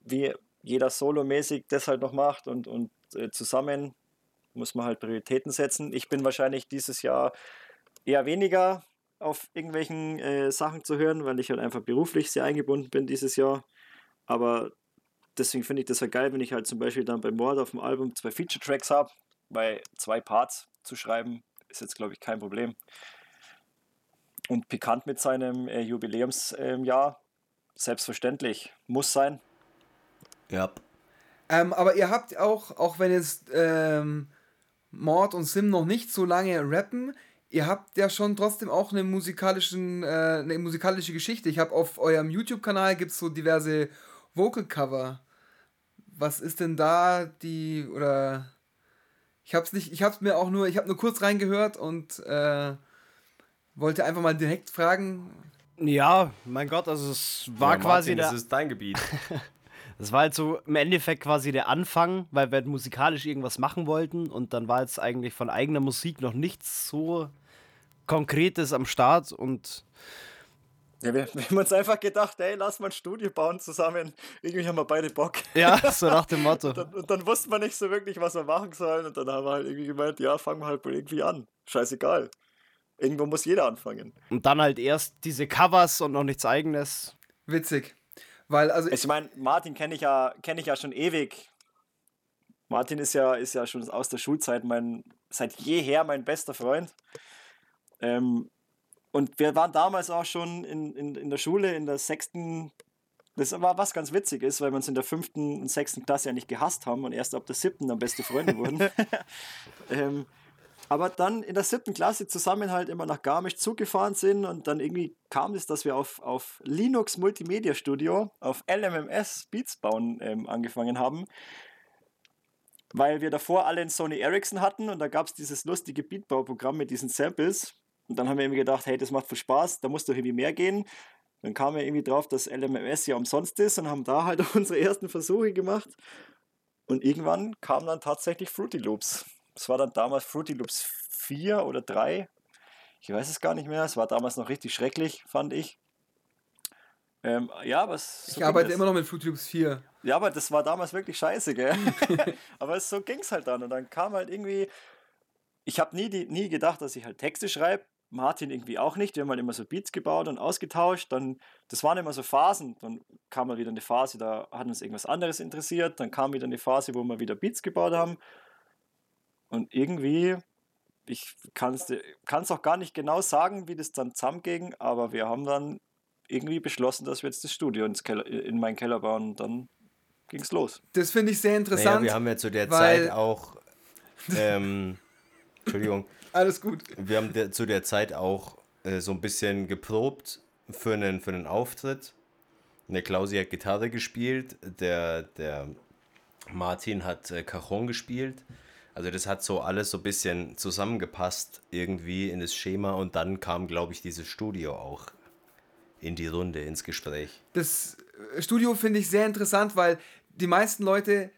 wie jeder solomäßig das halt noch macht und, und äh, zusammen muss man halt Prioritäten setzen. Ich bin wahrscheinlich dieses Jahr eher weniger auf irgendwelchen äh, Sachen zu hören, weil ich halt einfach beruflich sehr eingebunden bin dieses Jahr. Aber deswegen finde ich das halt geil, wenn ich halt zum Beispiel dann bei Mord auf dem Album zwei Feature-Tracks habe, weil zwei Parts zu schreiben ist jetzt, glaube ich, kein Problem. Und pikant mit seinem äh, Jubiläumsjahr, ähm, selbstverständlich, muss sein. Ja. Ähm, aber ihr habt auch, auch wenn jetzt ähm, Mord und Sim noch nicht so lange rappen, ihr habt ja schon trotzdem auch eine, musikalischen, äh, eine musikalische Geschichte. Ich habe auf eurem YouTube-Kanal gibt es so diverse Vocal-Cover. Was ist denn da die, oder ich hab's nicht, ich hab's mir auch nur, ich habe nur kurz reingehört und äh, wollte einfach mal direkt fragen. Ja, mein Gott, also es war ja, quasi Martin, der. Das ist dein Gebiet. das war halt so im Endeffekt quasi der Anfang, weil wir halt musikalisch irgendwas machen wollten und dann war jetzt eigentlich von eigener Musik noch nichts so Konkretes am Start und ja, wir, wir, haben uns einfach gedacht, hey, lass mal ein Studio bauen zusammen. Irgendwie haben wir beide Bock. Ja, so nach dem Motto. und, dann, und dann wussten wir nicht so wirklich, was wir machen sollen. Und dann haben wir halt irgendwie gemeint, ja, fangen wir halt irgendwie an. Scheißegal. Irgendwo muss jeder anfangen. Und dann halt erst diese Covers und noch nichts eigenes. Witzig. Weil, also. Ich meine, Martin kenne ich, ja, kenn ich ja schon ewig. Martin ist ja, ist ja schon aus der Schulzeit mein, seit jeher mein bester Freund. Ähm, und wir waren damals auch schon in, in, in der Schule, in der sechsten, das war was ganz witzig ist, weil wir uns in der fünften und sechsten Klasse ja nicht gehasst haben und erst ab der siebten dann beste Freunde wurden. ähm, aber dann in der siebten Klasse zusammen halt immer nach Garmisch zugefahren sind und dann irgendwie kam es, dass wir auf, auf Linux Multimedia Studio, auf LMMS Beats bauen ähm, angefangen haben. Weil wir davor alle einen Sony Ericsson hatten und da gab es dieses lustige Beatbauprogramm mit diesen Samples und dann haben wir irgendwie gedacht, hey, das macht viel Spaß, da muss doch irgendwie mehr gehen. Dann kamen wir irgendwie drauf, dass LMMS ja umsonst ist und haben da halt unsere ersten Versuche gemacht. Und irgendwann kam dann tatsächlich Fruity Loops. Es war dann damals Fruity Loops 4 oder 3. Ich weiß es gar nicht mehr. Es war damals noch richtig schrecklich, fand ich. Ähm, ja, aber so Ich arbeite immer noch mit Fruity Loops 4. Ja, aber das war damals wirklich scheiße, gell? aber so ging es halt dann. Und dann kam halt irgendwie. Ich habe nie, nie gedacht, dass ich halt Texte schreibe. Martin irgendwie auch nicht. Wir haben halt immer so Beats gebaut und ausgetauscht. Dann, das waren immer so Phasen. Dann kam mal wieder eine Phase, da hat uns irgendwas anderes interessiert. Dann kam wieder eine Phase, wo wir wieder Beats gebaut haben. Und irgendwie, ich kann es auch gar nicht genau sagen, wie das dann zusammenging, aber wir haben dann irgendwie beschlossen, dass wir jetzt das Studio ins Keller, in meinen Keller bauen und dann ging es los. Das finde ich sehr interessant. Naja, wir haben ja zu der Zeit auch. Ähm, Entschuldigung. Alles gut. Wir haben der, zu der Zeit auch äh, so ein bisschen geprobt für einen, für einen Auftritt. Der Klausi hat Gitarre gespielt, der, der Martin hat äh, Cajon gespielt. Also das hat so alles so ein bisschen zusammengepasst irgendwie in das Schema und dann kam, glaube ich, dieses Studio auch in die Runde, ins Gespräch. Das äh, Studio finde ich sehr interessant, weil die meisten Leute,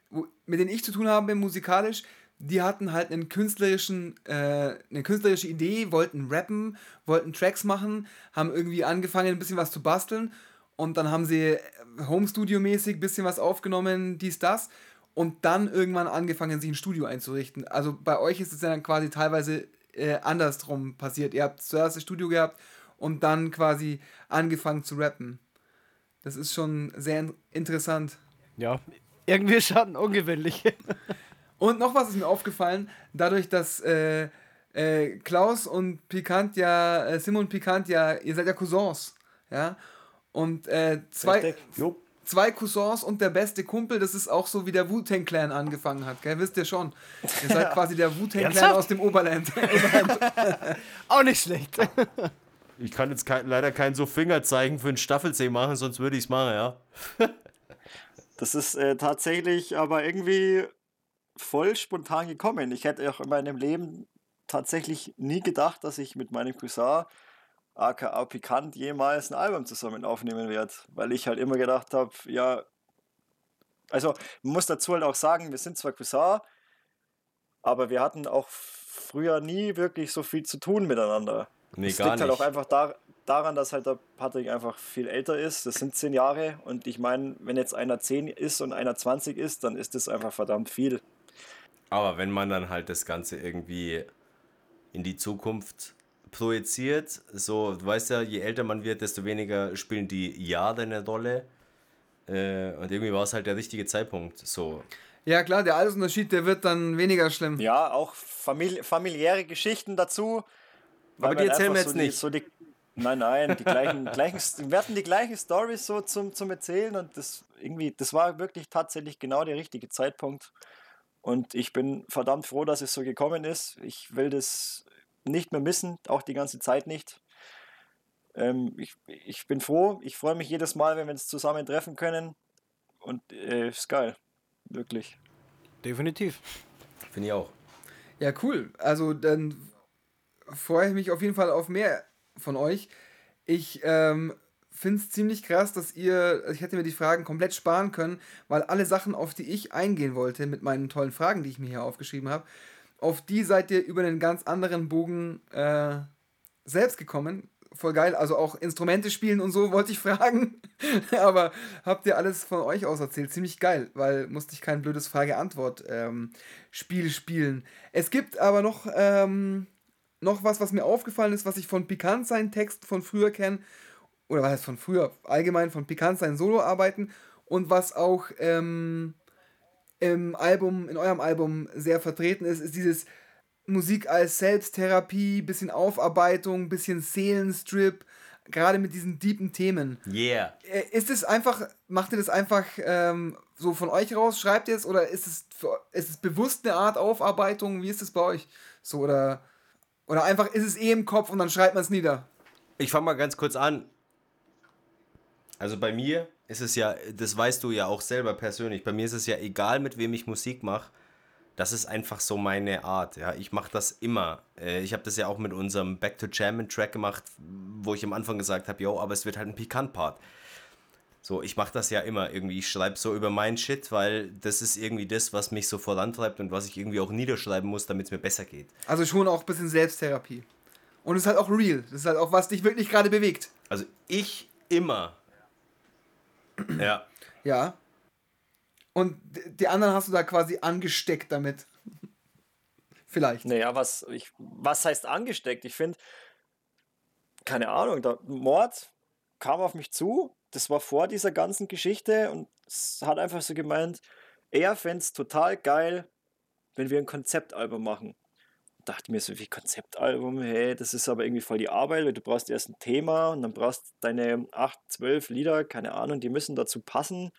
mit denen ich zu tun habe musikalisch, die hatten halt einen künstlerischen, äh, eine künstlerische Idee, wollten rappen, wollten Tracks machen, haben irgendwie angefangen, ein bisschen was zu basteln und dann haben sie äh, Home-Studio-mäßig ein bisschen was aufgenommen, dies, das und dann irgendwann angefangen, sich ein Studio einzurichten. Also bei euch ist es dann quasi teilweise äh, andersrum passiert. Ihr habt zuerst das Studio gehabt und dann quasi angefangen zu rappen. Das ist schon sehr interessant. Ja, irgendwie schon ungewöhnlich. Und noch was ist mir aufgefallen, dadurch, dass äh, äh, Klaus und Pikant ja, äh, Simon Pikant ja, ihr seid ja Cousins, ja. Und äh, zwei, zwei Cousins und der beste Kumpel, das ist auch so, wie der Wu-Tang Clan angefangen hat, gell? Wisst ihr schon. Ihr seid quasi der Wu-Tang Clan aus dem Oberland. auch nicht schlecht. Ich kann jetzt kein, leider kein so Fingerzeichen für ein Staffelsee machen, sonst würde ich es machen, ja. das ist äh, tatsächlich aber irgendwie voll spontan gekommen. Ich hätte auch in meinem Leben tatsächlich nie gedacht, dass ich mit meinem Cousin aka Pikant jemals ein Album zusammen aufnehmen werde, weil ich halt immer gedacht habe, ja, also man muss dazu halt auch sagen, wir sind zwar Cousin, aber wir hatten auch früher nie wirklich so viel zu tun miteinander. Nee, das gar liegt halt auch einfach da, daran, dass halt der Patrick einfach viel älter ist. Das sind zehn Jahre und ich meine, wenn jetzt einer zehn ist und einer 20 ist, dann ist das einfach verdammt viel. Aber wenn man dann halt das Ganze irgendwie in die Zukunft projiziert, so, du weißt ja, je älter man wird, desto weniger spielen die Jahre eine Rolle. Äh, und irgendwie war es halt der richtige Zeitpunkt. So. Ja, klar, der Altersunterschied, der wird dann weniger schlimm. Ja, auch famili familiäre Geschichten dazu. Aber die erzählen wir jetzt so nicht. so die, nein, nein, die gleichen, gleichen, wir hatten die gleichen Stories so zum, zum Erzählen und das irgendwie, das war wirklich tatsächlich genau der richtige Zeitpunkt. Und ich bin verdammt froh, dass es so gekommen ist. Ich will das nicht mehr missen, auch die ganze Zeit nicht. Ähm, ich, ich bin froh, ich freue mich jedes Mal, wenn wir uns zusammen treffen können. Und äh, ist geil. Wirklich. Definitiv. Finde ich auch. Ja, cool. Also dann freue ich mich auf jeden Fall auf mehr von euch. Ich ähm, finde es ziemlich krass, dass ihr, ich hätte mir die Fragen komplett sparen können, weil alle Sachen, auf die ich eingehen wollte mit meinen tollen Fragen, die ich mir hier aufgeschrieben habe, auf die seid ihr über einen ganz anderen Bogen äh, selbst gekommen. Voll geil. Also auch Instrumente spielen und so wollte ich fragen. Aber habt ihr alles von euch aus erzählt? Ziemlich geil, weil musste ich kein blödes Frage-Antwort-Spiel ähm, spielen. Es gibt aber noch, ähm, noch was, was mir aufgefallen ist, was ich von Pikant sein Text von früher kenne. Oder was heißt von früher? Allgemein von Pikant sein Solo-Arbeiten. Und was auch ähm, im Album, in eurem Album sehr vertreten ist, ist dieses Musik als Selbsttherapie, bisschen Aufarbeitung, bisschen Seelenstrip, gerade mit diesen deepen Themen. Yeah. Äh, ist es einfach, macht ihr das einfach ähm, so von euch raus, schreibt ihr es oder ist es, für, ist es bewusst eine Art Aufarbeitung? Wie ist es bei euch? So oder, oder einfach ist es eh im Kopf und dann schreibt man es nieder? Ich fange mal ganz kurz an. Also bei mir ist es ja, das weißt du ja auch selber persönlich, bei mir ist es ja egal, mit wem ich Musik mache. Das ist einfach so meine Art. Ja, ich mache das immer. Äh, ich habe das ja auch mit unserem Back to German Track gemacht, wo ich am Anfang gesagt habe, yo, aber es wird halt ein pikant Part. So, ich mache das ja immer irgendwie. Ich schreibe so über meinen Shit, weil das ist irgendwie das, was mich so vorantreibt und was ich irgendwie auch niederschreiben muss, damit es mir besser geht. Also schon auch ein bisschen Selbsttherapie. Und es ist halt auch real. Das ist halt auch, was dich wirklich gerade bewegt. Also ich immer ja. Ja. Und die anderen hast du da quasi angesteckt damit. Vielleicht. Naja, was, ich, was heißt angesteckt? Ich finde, keine Ahnung, der Mord kam auf mich zu. Das war vor dieser ganzen Geschichte und es hat einfach so gemeint, er fände es total geil, wenn wir ein Konzeptalbum machen dachte mir so, wie Konzeptalbum, hey, das ist aber irgendwie voll die Arbeit, weil du brauchst erst ein Thema und dann brauchst deine 8, 12 Lieder, keine Ahnung, die müssen dazu passen.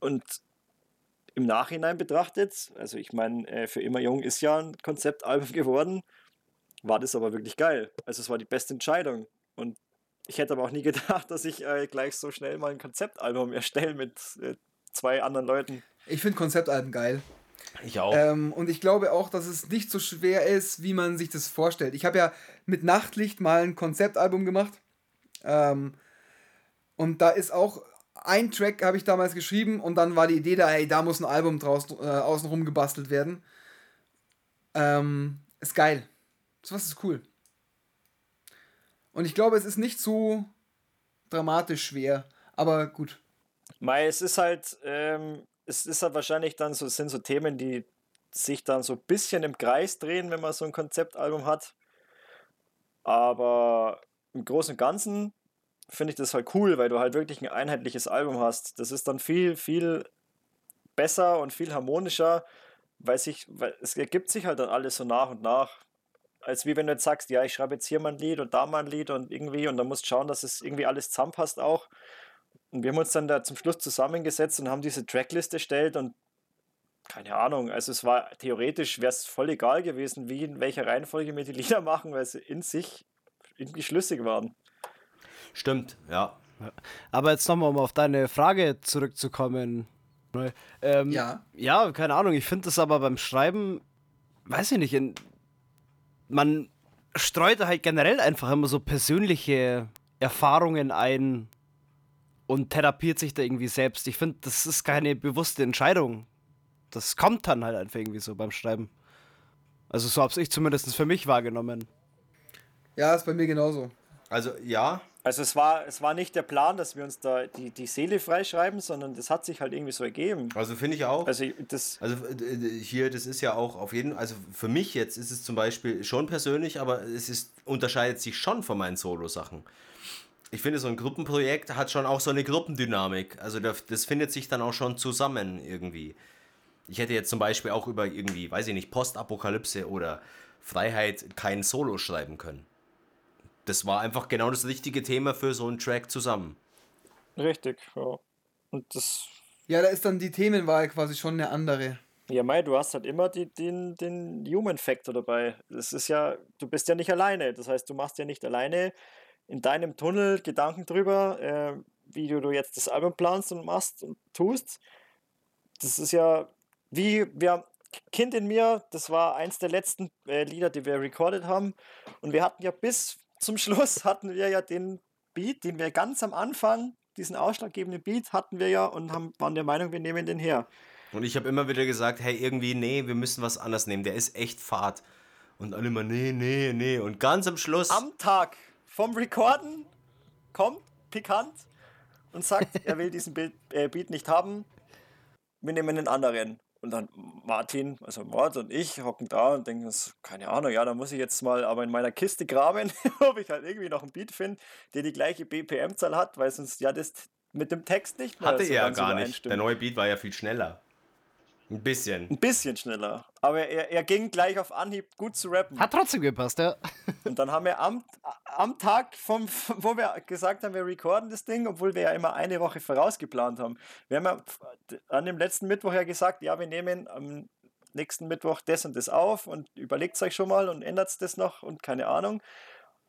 Und im Nachhinein betrachtet, also ich meine, äh, für immer jung ist ja ein Konzeptalbum geworden, war das aber wirklich geil. Also es war die beste Entscheidung. Und ich hätte aber auch nie gedacht, dass ich äh, gleich so schnell mal ein Konzeptalbum erstelle mit äh, zwei anderen Leuten. Ich finde Konzeptalben geil. Ich auch. Ähm, und ich glaube auch, dass es nicht so schwer ist, wie man sich das vorstellt. Ich habe ja mit Nachtlicht mal ein Konzeptalbum gemacht. Ähm, und da ist auch ein Track, habe ich damals geschrieben, und dann war die Idee da, hey, da muss ein Album draußen, äh, außenrum gebastelt werden. Ähm, ist geil. So was ist cool. Und ich glaube, es ist nicht so dramatisch schwer, aber gut. Mei, es ist halt, ähm, es ist halt wahrscheinlich dann so, sind so Themen, die sich dann so ein bisschen im Kreis drehen, wenn man so ein Konzeptalbum hat. Aber im Großen und Ganzen finde ich das halt cool, weil du halt wirklich ein einheitliches Album hast. Das ist dann viel, viel besser und viel harmonischer, weil sich, weil es ergibt sich halt dann alles so nach und nach. Als wie wenn du jetzt sagst, ja, ich schreibe jetzt hier mal ein Lied und da mal ein Lied und irgendwie und dann musst du schauen, dass es irgendwie alles zusammenpasst auch. Und wir haben uns dann da zum Schluss zusammengesetzt und haben diese Tracklist erstellt und keine Ahnung, also es war theoretisch, wäre es voll egal gewesen, wie in welcher Reihenfolge wir die Lieder machen, weil sie in sich irgendwie schlüssig waren. Stimmt, ja. Aber jetzt nochmal, um auf deine Frage zurückzukommen. Ähm, Ja. Ja, keine Ahnung. Ich finde das aber beim Schreiben, weiß ich nicht, in, man streut halt generell einfach immer so persönliche Erfahrungen ein und therapiert sich da irgendwie selbst. Ich finde, das ist keine bewusste Entscheidung. Das kommt dann halt einfach irgendwie so beim Schreiben. Also so habe ich zumindest für mich wahrgenommen. Ja, ist bei mir genauso. Also ja, Also es war, es war nicht der Plan, dass wir uns da die, die Seele freischreiben, sondern das hat sich halt irgendwie so ergeben. also finde ich auch. Also das, Also äh, hier, das ist ja auch auf jeden also für mich jetzt ist es zum Beispiel schon persönlich, aber es ist, unterscheidet sich schon von meinen Solo-Sachen. Ich finde, so ein Gruppenprojekt hat schon auch so eine Gruppendynamik. Also das, das findet sich dann auch schon zusammen irgendwie. Ich hätte jetzt zum Beispiel auch über irgendwie, weiß ich nicht, Postapokalypse oder Freiheit kein Solo schreiben können. Das war einfach genau das richtige Thema für so einen Track zusammen. richtig, ja. Und das, Ja, da ist dann die Themenwahl quasi schon eine andere. ja Mai, du hast halt immer die, den, den Human Factor dabei. Das ist ja, du bist ja nicht alleine. Das heißt, du machst ja nicht alleine in deinem Tunnel Gedanken drüber, äh, wie du, du jetzt das Album planst und machst und tust. Das ist ja wie wir Kind in mir, das war eins der letzten äh, Lieder, die wir recorded haben. Und wir hatten ja bis zum Schluss hatten wir ja den Beat, den wir ganz am Anfang, diesen ausschlaggebenden Beat hatten wir ja und haben, waren der Meinung, wir nehmen den her. Und ich habe immer wieder gesagt, hey, irgendwie, nee, wir müssen was anderes nehmen. Der ist echt fad. Und alle immer, nee, nee, nee. Und ganz am Schluss. Am Tag vom Recorden kommt Pikant und sagt, er will diesen Beat, äh, Beat nicht haben. Wir nehmen einen anderen. Und dann Martin, also Mord und ich hocken da und denken uns, keine Ahnung, ja, da muss ich jetzt mal aber in meiner Kiste graben, ob ich halt irgendwie noch einen Beat finde, der die gleiche BPM-Zahl hat, weil sonst ja das mit dem Text nicht mehr hatte so er ja gar nicht. Der neue Beat war ja viel schneller. Ein bisschen. Ein bisschen schneller. Aber er, er ging gleich auf Anhieb gut zu rappen. Hat trotzdem gepasst, ja. Und dann haben wir am, am Tag, vom, wo wir gesagt haben, wir recorden das Ding, obwohl wir ja immer eine Woche vorausgeplant haben. Wir haben ja an dem letzten Mittwoch ja gesagt, ja, wir nehmen am nächsten Mittwoch das und das auf und überlegt euch schon mal und ändert das noch und keine Ahnung.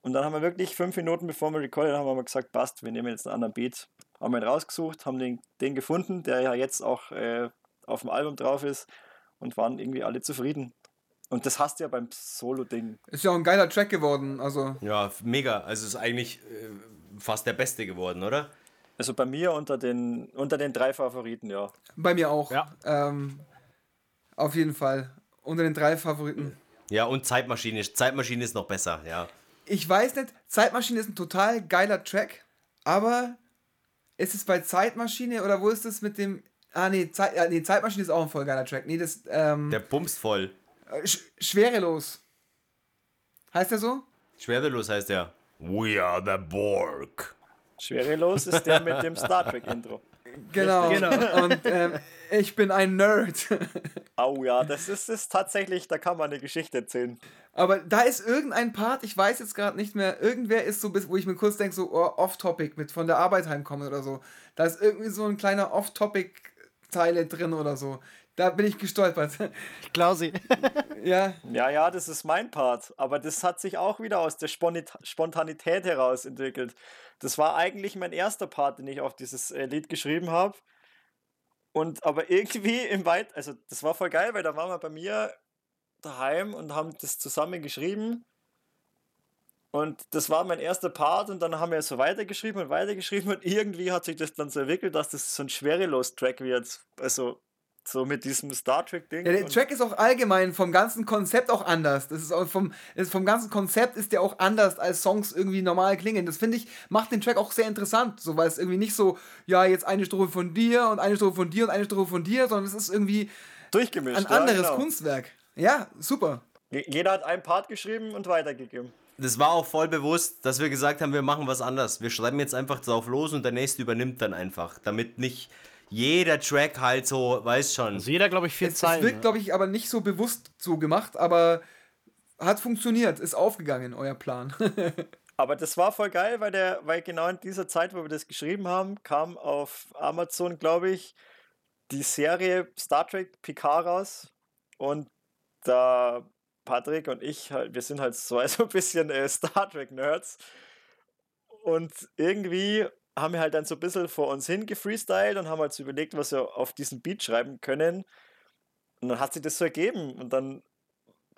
Und dann haben wir wirklich fünf Minuten bevor wir recorden haben, haben wir gesagt, passt, wir nehmen jetzt einen anderen Beat. Haben wir ihn rausgesucht, haben den, den gefunden, der ja jetzt auch äh, auf dem Album drauf ist und waren irgendwie alle zufrieden. Und das hast du ja beim Solo-Ding. Ist ja auch ein geiler Track geworden. Also, Ja, mega. Also ist eigentlich äh, fast der beste geworden, oder? Also bei mir unter den, unter den drei Favoriten, ja. bei mir auch. Ja. Ähm, auf jeden Fall. Unter den drei Favoriten. Ja, und Zeitmaschine. Zeitmaschine ist noch besser, ja. Ich weiß nicht, Zeitmaschine ist ein total geiler Track, aber ist es bei Zeitmaschine oder wo ist es mit dem. Ah, nee, Zeit, nee, Zeitmaschine ist auch ein voll geiler Track. Nee, das. Ähm, Der bumst voll. äh, sch schwerelos. Heißt der so? Schwerelos heißt der. We are the Borg. Schwerelos ist der mit dem Star Trek-Intro. Genau. Genau. Und ähm, ich bin ein Nerd. Au ja, das ist, ist tatsächlich, da kann man eine Geschichte erzählen. Aber da ist irgendein Part, ich weiß jetzt gerade nicht mehr, irgendwer ist so, bis, wo ich mir kurz denke, so oh, off-topic mit von der Arbeit heimkommen oder so. Da ist irgendwie so ein kleiner off-topic-Teile drin oder so. Da bin ich gestolpert. Klausi. ja, Ja, ja, das ist mein Part. Aber das hat sich auch wieder aus der Spontanität heraus entwickelt. Das war eigentlich mein erster Part, den ich auf dieses äh, Lied geschrieben habe. Und aber irgendwie im Weit, also das war voll geil, weil da waren wir bei mir daheim und haben das zusammen geschrieben. Und das war mein erster Part und dann haben wir so weitergeschrieben und weitergeschrieben und irgendwie hat sich das dann so entwickelt, dass das so ein Schwerelos-Track wird. Also so mit diesem Star Trek-Ding. ja der Track ist auch allgemein vom ganzen Konzept auch anders. Das ist auch vom, ist vom ganzen Konzept ist der auch anders, als Songs irgendwie normal klingen. Das finde ich, macht den Track auch sehr interessant, so weil es irgendwie nicht so, ja, jetzt eine Strophe von dir und eine Strophe von dir und eine Strophe von dir, sondern es ist irgendwie durchgemischt. ein ja, anderes genau. Kunstwerk. Ja, super. Je- Jeder hat einen Part geschrieben und weitergegeben. Das war auch voll bewusst, dass wir gesagt haben, wir machen was anderes. Wir schreiben jetzt einfach drauf los und der nächste übernimmt dann einfach. Damit nicht jeder Track halt so, weiß schon. Also jeder, glaube ich, vier Es, es Zeilen. wirkt, glaube ich, aber nicht so bewusst so gemacht, aber hat funktioniert, ist aufgegangen, euer Plan. Aber das war voll geil, weil, der, weil genau in dieser Zeit, wo wir das geschrieben haben, kam auf Amazon, glaube ich, die Serie Star Trek Picard raus. Und da Patrick und ich, halt, wir sind halt so, so ein bisschen äh, Star Trek-Nerds. Und irgendwie haben wir halt dann so ein bisschen vor uns hin gefreestylt und haben halt so überlegt, was wir auf diesen Beat schreiben können. Und dann hat sich das so ergeben. Und dann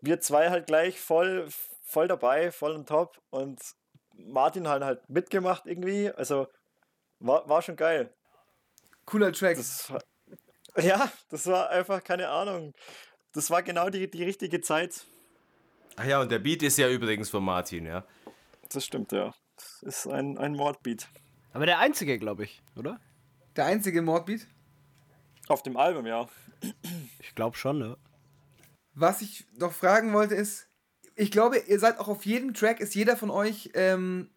wir zwei halt gleich voll, voll dabei, voll on top. Und Martin halt halt mitgemacht irgendwie. Also war, war schon geil. Cooler Track. Das ja, das war einfach, keine Ahnung. Das war genau die, die richtige Zeit. Ach ja, und der Beat ist ja übrigens von Martin, ja. Das stimmt, ja. Das ist ein, ein Mordbeat. Aber der einzige, glaube ich, oder? Der einzige Mordbeat? Auf dem Album, ja. Ich glaube schon, ne? Was ich noch fragen wollte ist, ich glaube, ihr seid auch auf jedem Track, ist jeder von euch, ähm,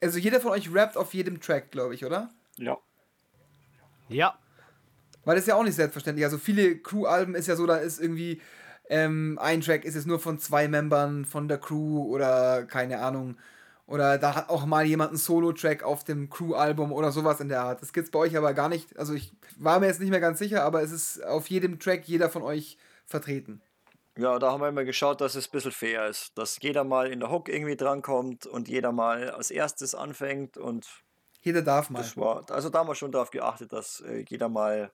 also jeder von euch rappt auf jedem Track, glaube ich, oder? Ja. Ja. Weil das ist ja auch nicht selbstverständlich. Also viele Crew-Alben ist ja so, da ist irgendwie ähm, ein Track ist es nur von zwei Membern von der Crew oder keine Ahnung. Oder da hat auch mal jemand einen Solo-Track auf dem Crew-Album oder sowas in der Art. Das gibt es bei euch aber gar nicht. Also ich war mir jetzt nicht mehr ganz sicher, aber es ist auf jedem Track jeder von euch vertreten. Ja, da haben wir immer geschaut, dass es ein bisschen fair ist. Dass jeder mal in der Hook irgendwie drankommt und jeder mal als erstes anfängt und. Jeder darf mal. Das war, also da haben wir schon darauf geachtet, dass äh, jeder mal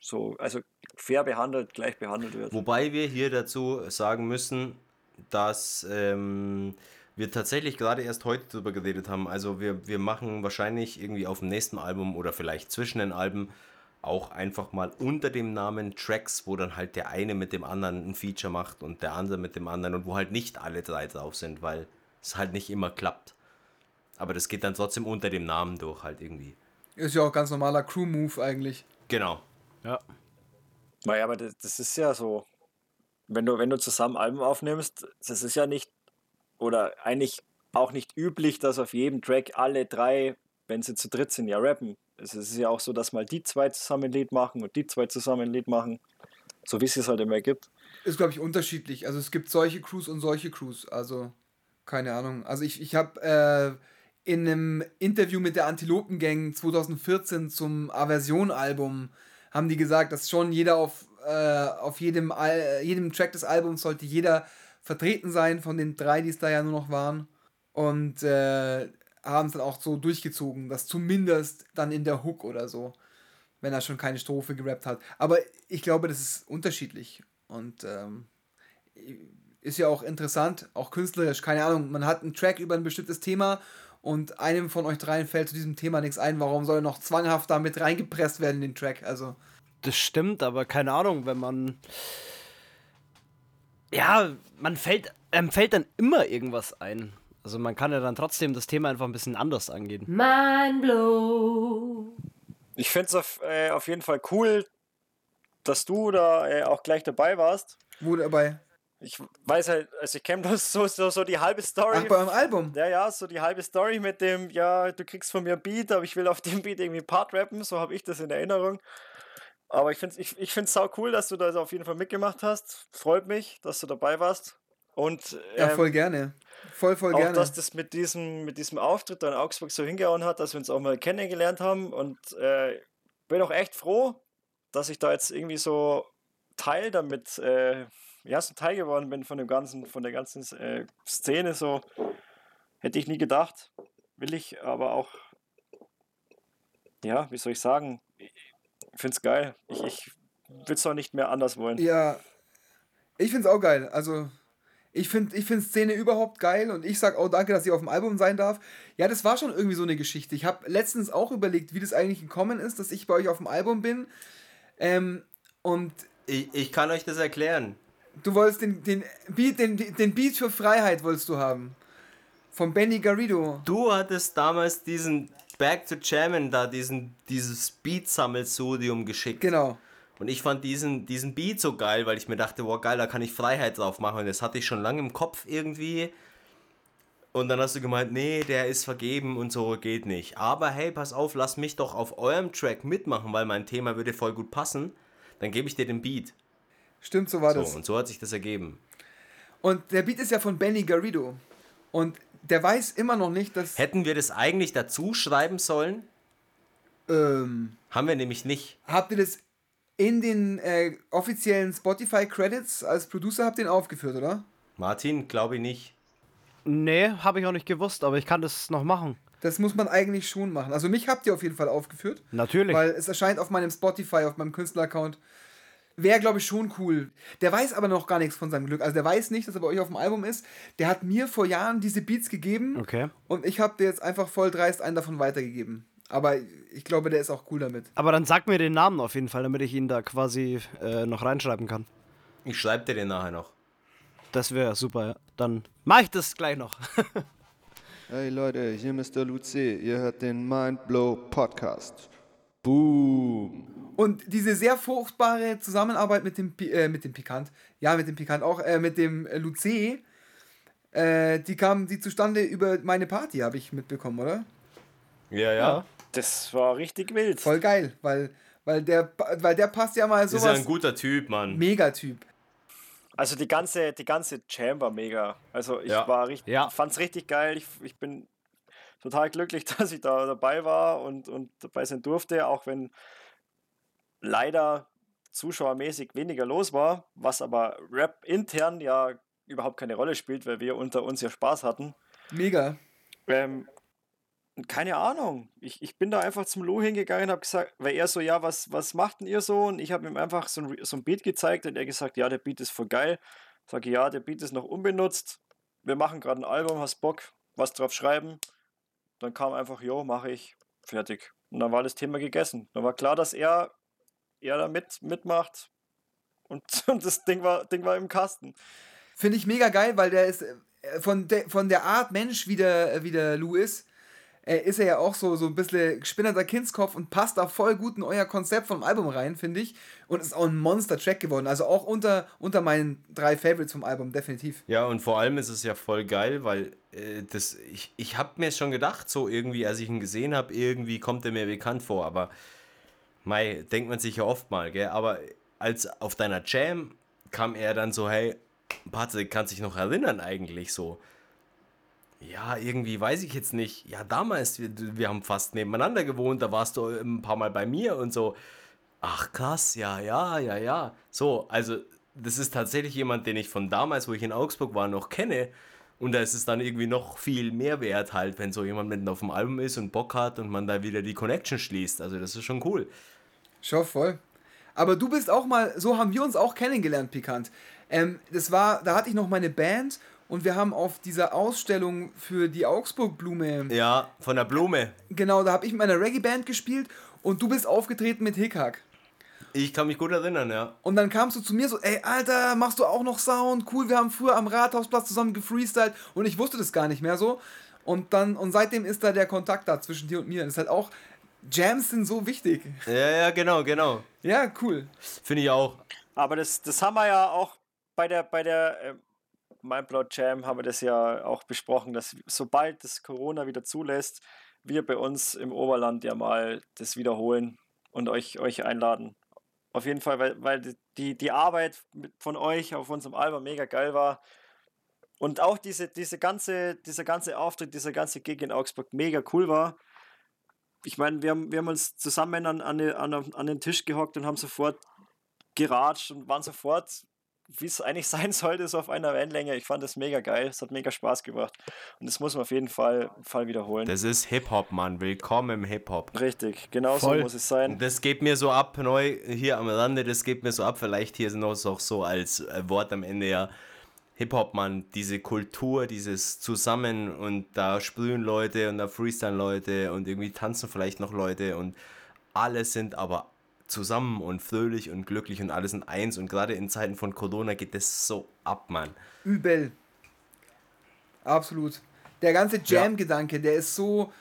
so, also fair behandelt, gleich behandelt wird. Wobei wir hier dazu sagen müssen, dass ähm, wir tatsächlich gerade erst heute darüber geredet haben. Also wir, wir machen wahrscheinlich irgendwie auf dem nächsten Album oder vielleicht zwischen den Alben auch einfach mal unter dem Namen Tracks, wo dann halt der eine mit dem anderen ein Feature macht und der andere mit dem anderen und wo halt nicht alle drei drauf sind, weil es halt nicht immer klappt. Aber das geht dann trotzdem unter dem Namen durch halt irgendwie. Ist ja auch ganz normaler Crew-Move eigentlich. Genau. Ja. Naja, aber das, das ist ja so, wenn du, wenn du zusammen Alben aufnimmst, das ist ja nicht, oder eigentlich auch nicht üblich, dass auf jedem Track alle drei, wenn sie zu dritt sind, ja rappen. Es ist ja auch so, dass mal die zwei zusammen ein Lied machen und die zwei zusammen ein Lied machen. So wie es es halt immer gibt. Ist, glaube ich, unterschiedlich. Also es gibt solche Crews und solche Crews. Also, keine Ahnung. Also ich, ich habe äh, in einem Interview mit der Antilopen Gang 2014 zum Aversion-Album haben die gesagt, dass schon jeder auf, äh, auf jedem, Al jedem Track des Albums sollte jeder vertreten sein von den drei, die es da ja nur noch waren. Und äh, haben es dann auch so durchgezogen, dass zumindest dann in der Hook oder so, wenn er schon keine Strophe gerappt hat. Aber ich glaube, das ist unterschiedlich. Und ähm, ist ja auch interessant, auch künstlerisch, keine Ahnung, man hat einen Track über ein bestimmtes Thema und einem von euch dreien fällt zu diesem Thema nichts ein, warum soll er noch zwanghaft damit reingepresst werden in den Track? Also. Das stimmt, aber keine Ahnung, wenn man. Ja, man fällt, ähm, fällt dann immer irgendwas ein. Also man kann ja dann trotzdem das Thema einfach ein bisschen anders angehen. Mind blow. Ich finde es auf, äh, auf jeden Fall cool, dass du da äh, auch gleich dabei warst. Wo dabei? Ich weiß halt, also ich kenne bloß so, so, so die halbe Story. Ach, bei eurem Album? Ja, ja, so die halbe Story mit dem, ja, du kriegst von mir ein Beat, aber ich will auf dem Beat irgendwie Part rappen, so habe ich das in Erinnerung. Aber ich finde es ich, ich find's sau cool, dass du da auf jeden Fall mitgemacht hast. Freut mich, dass du dabei warst. Und, ähm, ja, voll gerne. Voll, voll auch, gerne. dass das mit diesem, mit diesem Auftritt da in Augsburg so hingehauen hat, dass wir uns auch mal kennengelernt haben. Und äh, bin auch echt froh, dass ich da jetzt irgendwie so Teil damit, äh, ja, so Teil geworden bin von dem ganzen, von der ganzen äh, Szene. So hätte ich nie gedacht. Will ich aber auch, ja, wie soll ich sagen, ich finde es geil. Ich, ich würde es auch nicht mehr anders wollen. Ja, ich finde es auch geil. Also, ich finde ich find Szene überhaupt geil und ich sag auch danke, dass ich auf dem Album sein darf. Ja, das war schon irgendwie so eine Geschichte. Ich habe letztens auch überlegt, wie das eigentlich gekommen ist, dass ich bei euch auf dem Album bin. Ähm, und Ich, ich kann euch das erklären. Du wolltest den, den, Beat, den, den Beat für Freiheit wolltest du haben. Von Benny Garrido. Du hattest damals diesen Back to Jammin' da, diesen, dieses Beat-Sammelsurium geschickt. Genau. Und ich fand diesen, diesen Beat so geil, weil ich mir dachte, wow, geil, da kann ich Freiheit drauf machen. Und das hatte ich schon lange im Kopf irgendwie. Und dann hast du gemeint, nee, der ist vergeben und so geht nicht. Aber hey, pass auf, lass mich doch auf eurem Track mitmachen, weil mein Thema würde voll gut passen. Dann gebe ich dir den Beat. Stimmt, so war So, das. und so hat sich das ergeben. Und der Beat ist ja von Benny Garrido. Und der weiß immer noch nicht, dass. Hätten wir das eigentlich dazu schreiben sollen? Ähm, Haben wir nämlich nicht. habt ihr das in den äh, offiziellen Spotify-Credits als Producer habt ihr ihn aufgeführt, oder? Martin, glaube ich nicht. Nee, habe ich auch nicht gewusst, aber ich kann das noch machen. Das muss man eigentlich schon machen. Also mich habt ihr auf jeden Fall aufgeführt. Natürlich. Weil es erscheint auf meinem Spotify, auf meinem Künstler-Account. Wäre, glaube ich, schon cool. Der weiß aber noch gar nichts von seinem Glück. Also der weiß nicht, dass er bei euch auf dem Album ist. Der hat mir vor Jahren diese Beats gegeben. Okay. Und ich habe dir jetzt einfach voll dreist einen davon weitergegeben. Aber ich glaube, der ist auch cool damit. Aber dann sag mir den Namen auf jeden Fall, damit ich ihn da quasi äh, noch reinschreiben kann. Ich schreibe dir den nachher noch. Das wäre super. Ja. Dann mach ich das gleich noch. Hey Leute, hier Mr. Luce, ihr hört den Mindblow Podcast. Boom. Und diese sehr fruchtbare Zusammenarbeit mit dem, äh, mit dem Pikant, ja, mit dem Pikant auch, äh, mit dem äh, Luce, äh, die kam die zustande über meine Party, habe ich mitbekommen, oder? Ja, ja. Das war richtig wild. Voll geil, weil, weil, der, weil der passt ja mal Ist ja ein guter Typ, Mann. Megatyp. Also die ganze, die ganze Jam war mega. Also ich Ja. war richtig, Ja. fand's richtig geil. Ich, ich bin total glücklich, dass ich da dabei war und, und dabei sein durfte, auch wenn leider zuschauermäßig weniger los war, was aber Rap intern ja überhaupt keine Rolle spielt, weil wir unter uns ja Spaß hatten. Mega. Ähm, keine Ahnung. Ich, ich bin da einfach zum Lou hingegangen und habe gesagt, weil er so, ja, was, was macht denn ihr so? Und ich habe ihm einfach so ein, so ein Beat gezeigt und er gesagt, ja, der Beat ist voll geil. Sage, ja, der Beat ist noch unbenutzt. Wir machen gerade ein Album, hast Bock, was drauf schreiben? Dann kam einfach, jo, mache ich, fertig. Und dann war das Thema gegessen. Dann war klar, dass er, er da mit, mitmacht. Und, und das Ding war, Ding war im Kasten. Finde ich mega geil, weil der ist äh, von, de, von der Art Mensch, wie der, wie der Lou ist, äh, ist er ja auch so, so ein bisschen gespinnerter Kindskopf und passt da voll gut in euer Konzept vom Album rein, finde ich. Und ist auch ein Monster-Track geworden. Also auch unter, unter meinen drei Favorites vom Album, definitiv. Ja, und vor allem ist es ja voll geil, weil äh, das, ich, ich habe mir schon gedacht, so irgendwie, als ich ihn gesehen habe, irgendwie kommt er mir bekannt vor, aber mei, denkt man sich ja oft mal, gell? Aber als auf deiner Jam kam er dann so, hey, Patrick, kannst dich noch erinnern eigentlich so? Ja, irgendwie weiß ich jetzt nicht. Ja, damals, wir, wir haben fast nebeneinander gewohnt, da warst du ein paar Mal bei mir und so. Ach krass, ja, ja, ja, ja. So, also das ist tatsächlich jemand, den ich von damals, wo ich in Augsburg war, noch kenne. Und da ist es dann irgendwie noch viel mehr wert halt, wenn so jemand mitten auf dem Album ist und Bock hat und man da wieder die Connection schließt. Also das ist schon cool. Schon voll. Aber du bist auch mal, so haben wir uns auch kennengelernt, Pikant. Ähm, das war, da hatte ich noch meine Band und wir haben auf dieser Ausstellung für die Augsburg-Blume, Ja, von der Blume. genau, da habe ich mit meiner Reggae-Band gespielt und du bist aufgetreten mit Hickhack. Ich kann mich gut erinnern, ja. Und dann kamst du zu mir so, ey, Alter, machst du auch noch Sound? Cool, wir haben früher am Rathausplatz zusammen gefreestylt und ich wusste das gar nicht mehr so. Und dann, und seitdem ist da der Kontakt da zwischen dir und mir. Das ist halt auch, Jams sind so wichtig. Ja, ja, genau, genau. Ja, cool. Finde ich auch. Aber das, das haben wir ja auch bei der, bei der äh, Mindblood Jam haben wir das ja auch besprochen, dass sobald das Corona wieder zulässt, wir bei uns im Oberland ja mal das wiederholen und euch, euch einladen. Auf jeden Fall, weil, weil die, die Arbeit von euch auf unserem Album mega geil war. Und auch diese, diese ganze, dieser ganze Auftritt, dieser ganze Gig in Augsburg mega cool war. Ich meine, wir haben, wir haben uns zusammen an, an, an den Tisch gehockt und haben sofort geratscht und waren sofort, wie es eigentlich sein sollte, so auf einer Wellenlänge. Ich fand das mega geil. Es hat mega Spaß gemacht. Und das muss man auf jeden Fall, Fall wiederholen. Das ist Hip-Hop, Mann. Willkommen im Hip-Hop. Richtig, genau Voll. so muss es sein. Das geht mir so ab, neu hier am Rande, das geht mir so ab. Vielleicht hier noch so, so als äh, Wort am Ende ja. Hip-Hop, Mann, diese Kultur, dieses Zusammen und da sprühen Leute und da freestylen Leute und irgendwie tanzen vielleicht noch Leute und alle sind aber zusammen und fröhlich und glücklich und alles in eins und gerade in Zeiten von Corona geht das so ab, Mann. Übel. Absolut. Der ganze Jam-Gedanke, der ist so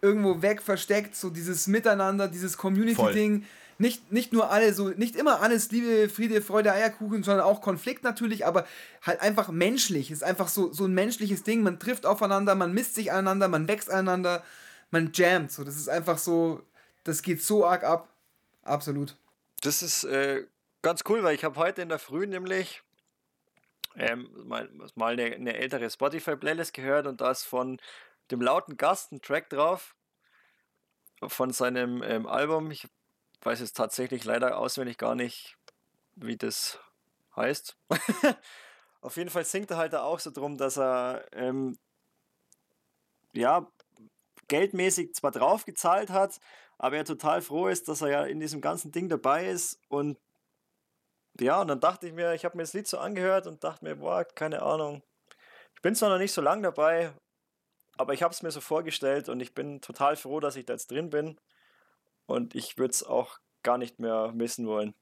irgendwo weg versteckt, so dieses Miteinander, dieses Community-Ding. Nicht, nicht nur alle so, nicht immer alles Liebe, Friede, Freude, Eierkuchen, sondern auch Konflikt natürlich, aber halt einfach menschlich. Ist einfach so, so ein menschliches Ding. Man trifft aufeinander, man misst sich aneinander, man wächst aneinander, man jammt. So, das ist einfach so, das geht so arg ab. Absolut. Das ist äh, ganz cool, weil ich habe heute in der Früh nämlich ähm, mal, mal eine, eine ältere Spotify-Playlist gehört und da ist von dem lauten Gast ein Track drauf von seinem ähm, Album. Ich weiß jetzt tatsächlich leider auswendig gar nicht, wie das heißt. Auf jeden Fall singt er halt auch so drum, dass er ähm, ja geldmäßig zwar draufgezahlt hat, aber er total froh ist, dass er ja in diesem ganzen Ding dabei ist und ja, und dann dachte ich mir, ich habe mir das Lied so angehört und dachte mir, boah, keine Ahnung. Ich bin zwar noch nicht so lange dabei, aber ich habe es mir so vorgestellt und ich bin total froh, dass ich da jetzt drin bin. Und ich würde es auch gar nicht mehr missen wollen.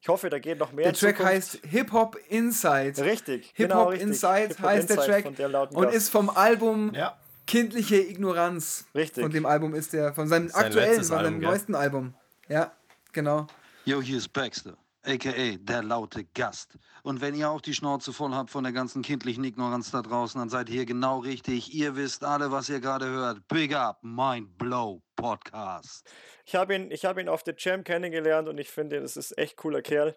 Ich hoffe, da geht noch mehr. Der Track heißt Hip Hop Inside. Richtig. Hip genau, Hop richtig. Inside Hip-Hop heißt der Inside Track von der lauten und ist vom Album Ja. Kindliche Ignoranz. Richtig. Von dem Album ist der, von seinem Sein aktuellen, von seinem neuesten Album. Ja, genau. Yo, hier ist Baxter, aka der laute Gast. Und wenn ihr auch die Schnauze voll habt von der ganzen kindlichen Ignoranz da draußen, dann seid ihr hier genau richtig. Ihr wisst alle, was ihr gerade hört. Big Up, Mind Blow Podcast. Ich habe ihn, ich hab ihn auf der Jam kennengelernt und ich finde, das ist echt cooler Kerl.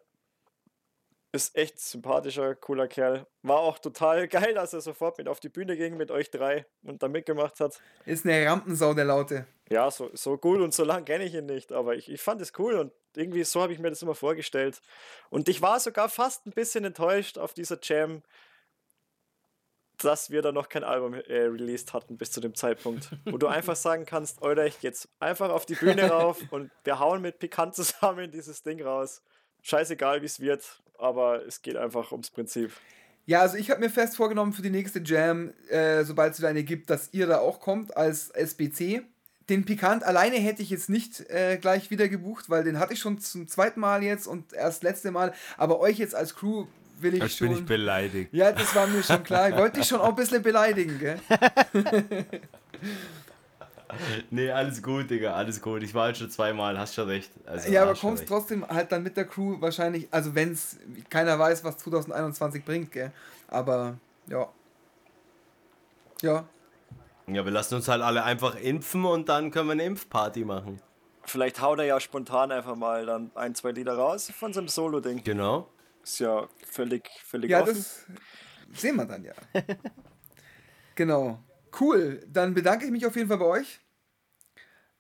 Ist echt sympathischer, cooler Kerl. War auch total geil, dass er sofort mit auf die Bühne ging mit euch drei und da mitgemacht hat. Ist eine Rampensau, der Laute. Ja, so, so cool und so lang kenne ich ihn nicht, aber ich, ich fand es cool und irgendwie so habe ich mir das immer vorgestellt. Und ich war sogar fast ein bisschen enttäuscht auf dieser Jam, dass wir da noch kein Album äh, released hatten bis zu dem Zeitpunkt. Wo du einfach sagen kannst, Alter, ich geh jetzt einfach auf die Bühne rauf und wir hauen mit Pikant zusammen dieses Ding raus. Scheißegal, wie es wird, aber es geht einfach ums Prinzip. Ja, also ich habe mir fest vorgenommen für die nächste Jam, äh, sobald es wieder eine gibt, dass ihr da auch kommt als SBC. Den Pikant alleine hätte ich jetzt nicht äh, gleich wieder gebucht, weil den hatte ich schon zum zweiten Mal jetzt und erst letzte Mal. Aber euch jetzt als Crew will ich Jetzt schon. bin ich beleidigt. ja, das war mir schon klar. Ich wollte dich schon auch ein bisschen beleidigen, gell? Nee, alles gut, Digga, alles gut. Ich war halt schon zweimal, hast schon recht. Also, Ja, aber kommst trotzdem halt dann mit der Crew wahrscheinlich, also wenn es keiner weiß, was 2021 bringt, gell? Aber ja. Ja, Ja, wir lassen uns halt alle einfach impfen und dann können wir eine Impfparty machen. Vielleicht haut er ja spontan einfach mal dann ein, zwei Lieder raus von seinem Solo-Ding. Genau. Ist ja völlig, völlig ja, offen. das sehen wir dann ja. genau. Cool. Dann bedanke ich mich auf jeden Fall bei euch.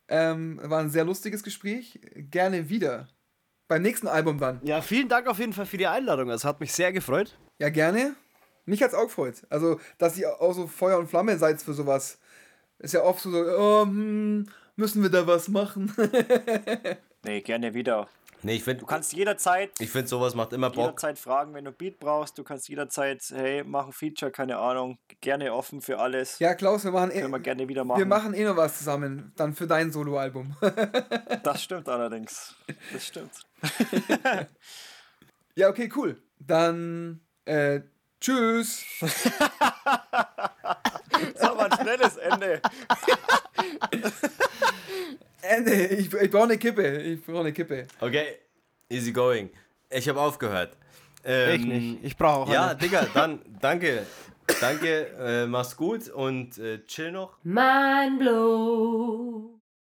Ähm, war ein sehr lustiges Gespräch. Gerne wieder. Beim nächsten Album dann. Ja, vielen Dank auf jeden Fall für die Einladung. Es hat mich sehr gefreut. Ja, gerne. Mich hat's auch gefreut. Also, dass ihr auch so Feuer und Flamme seid für sowas. Ist ja oft so, oh, hm, müssen wir da was machen? Nee, gerne wieder. Nee, ich finde, Du kannst jederzeit, ich find, sowas macht immer Bock. jederzeit fragen, wenn du Beat brauchst. Du kannst jederzeit, hey, mach ein Feature, keine Ahnung. Gerne offen für alles. ja, Klaus, wir machen, eh, Können wir gerne wieder machen. wir machen eh noch was zusammen. Dann für dein Soloalbum. Das stimmt allerdings. Das stimmt. ja, okay, cool. Dann, äh, tschüss. Das war ein schnelles Ende. Ende. Ich, ich brauche eine Kippe. Ich brauche eine Kippe. Okay, easy going. Ich habe aufgehört. Ähm, ich nicht. Ich brauche auch Ja, eine. Digga, dann danke. Danke, äh, mach's gut und äh, chill noch. Mind blow.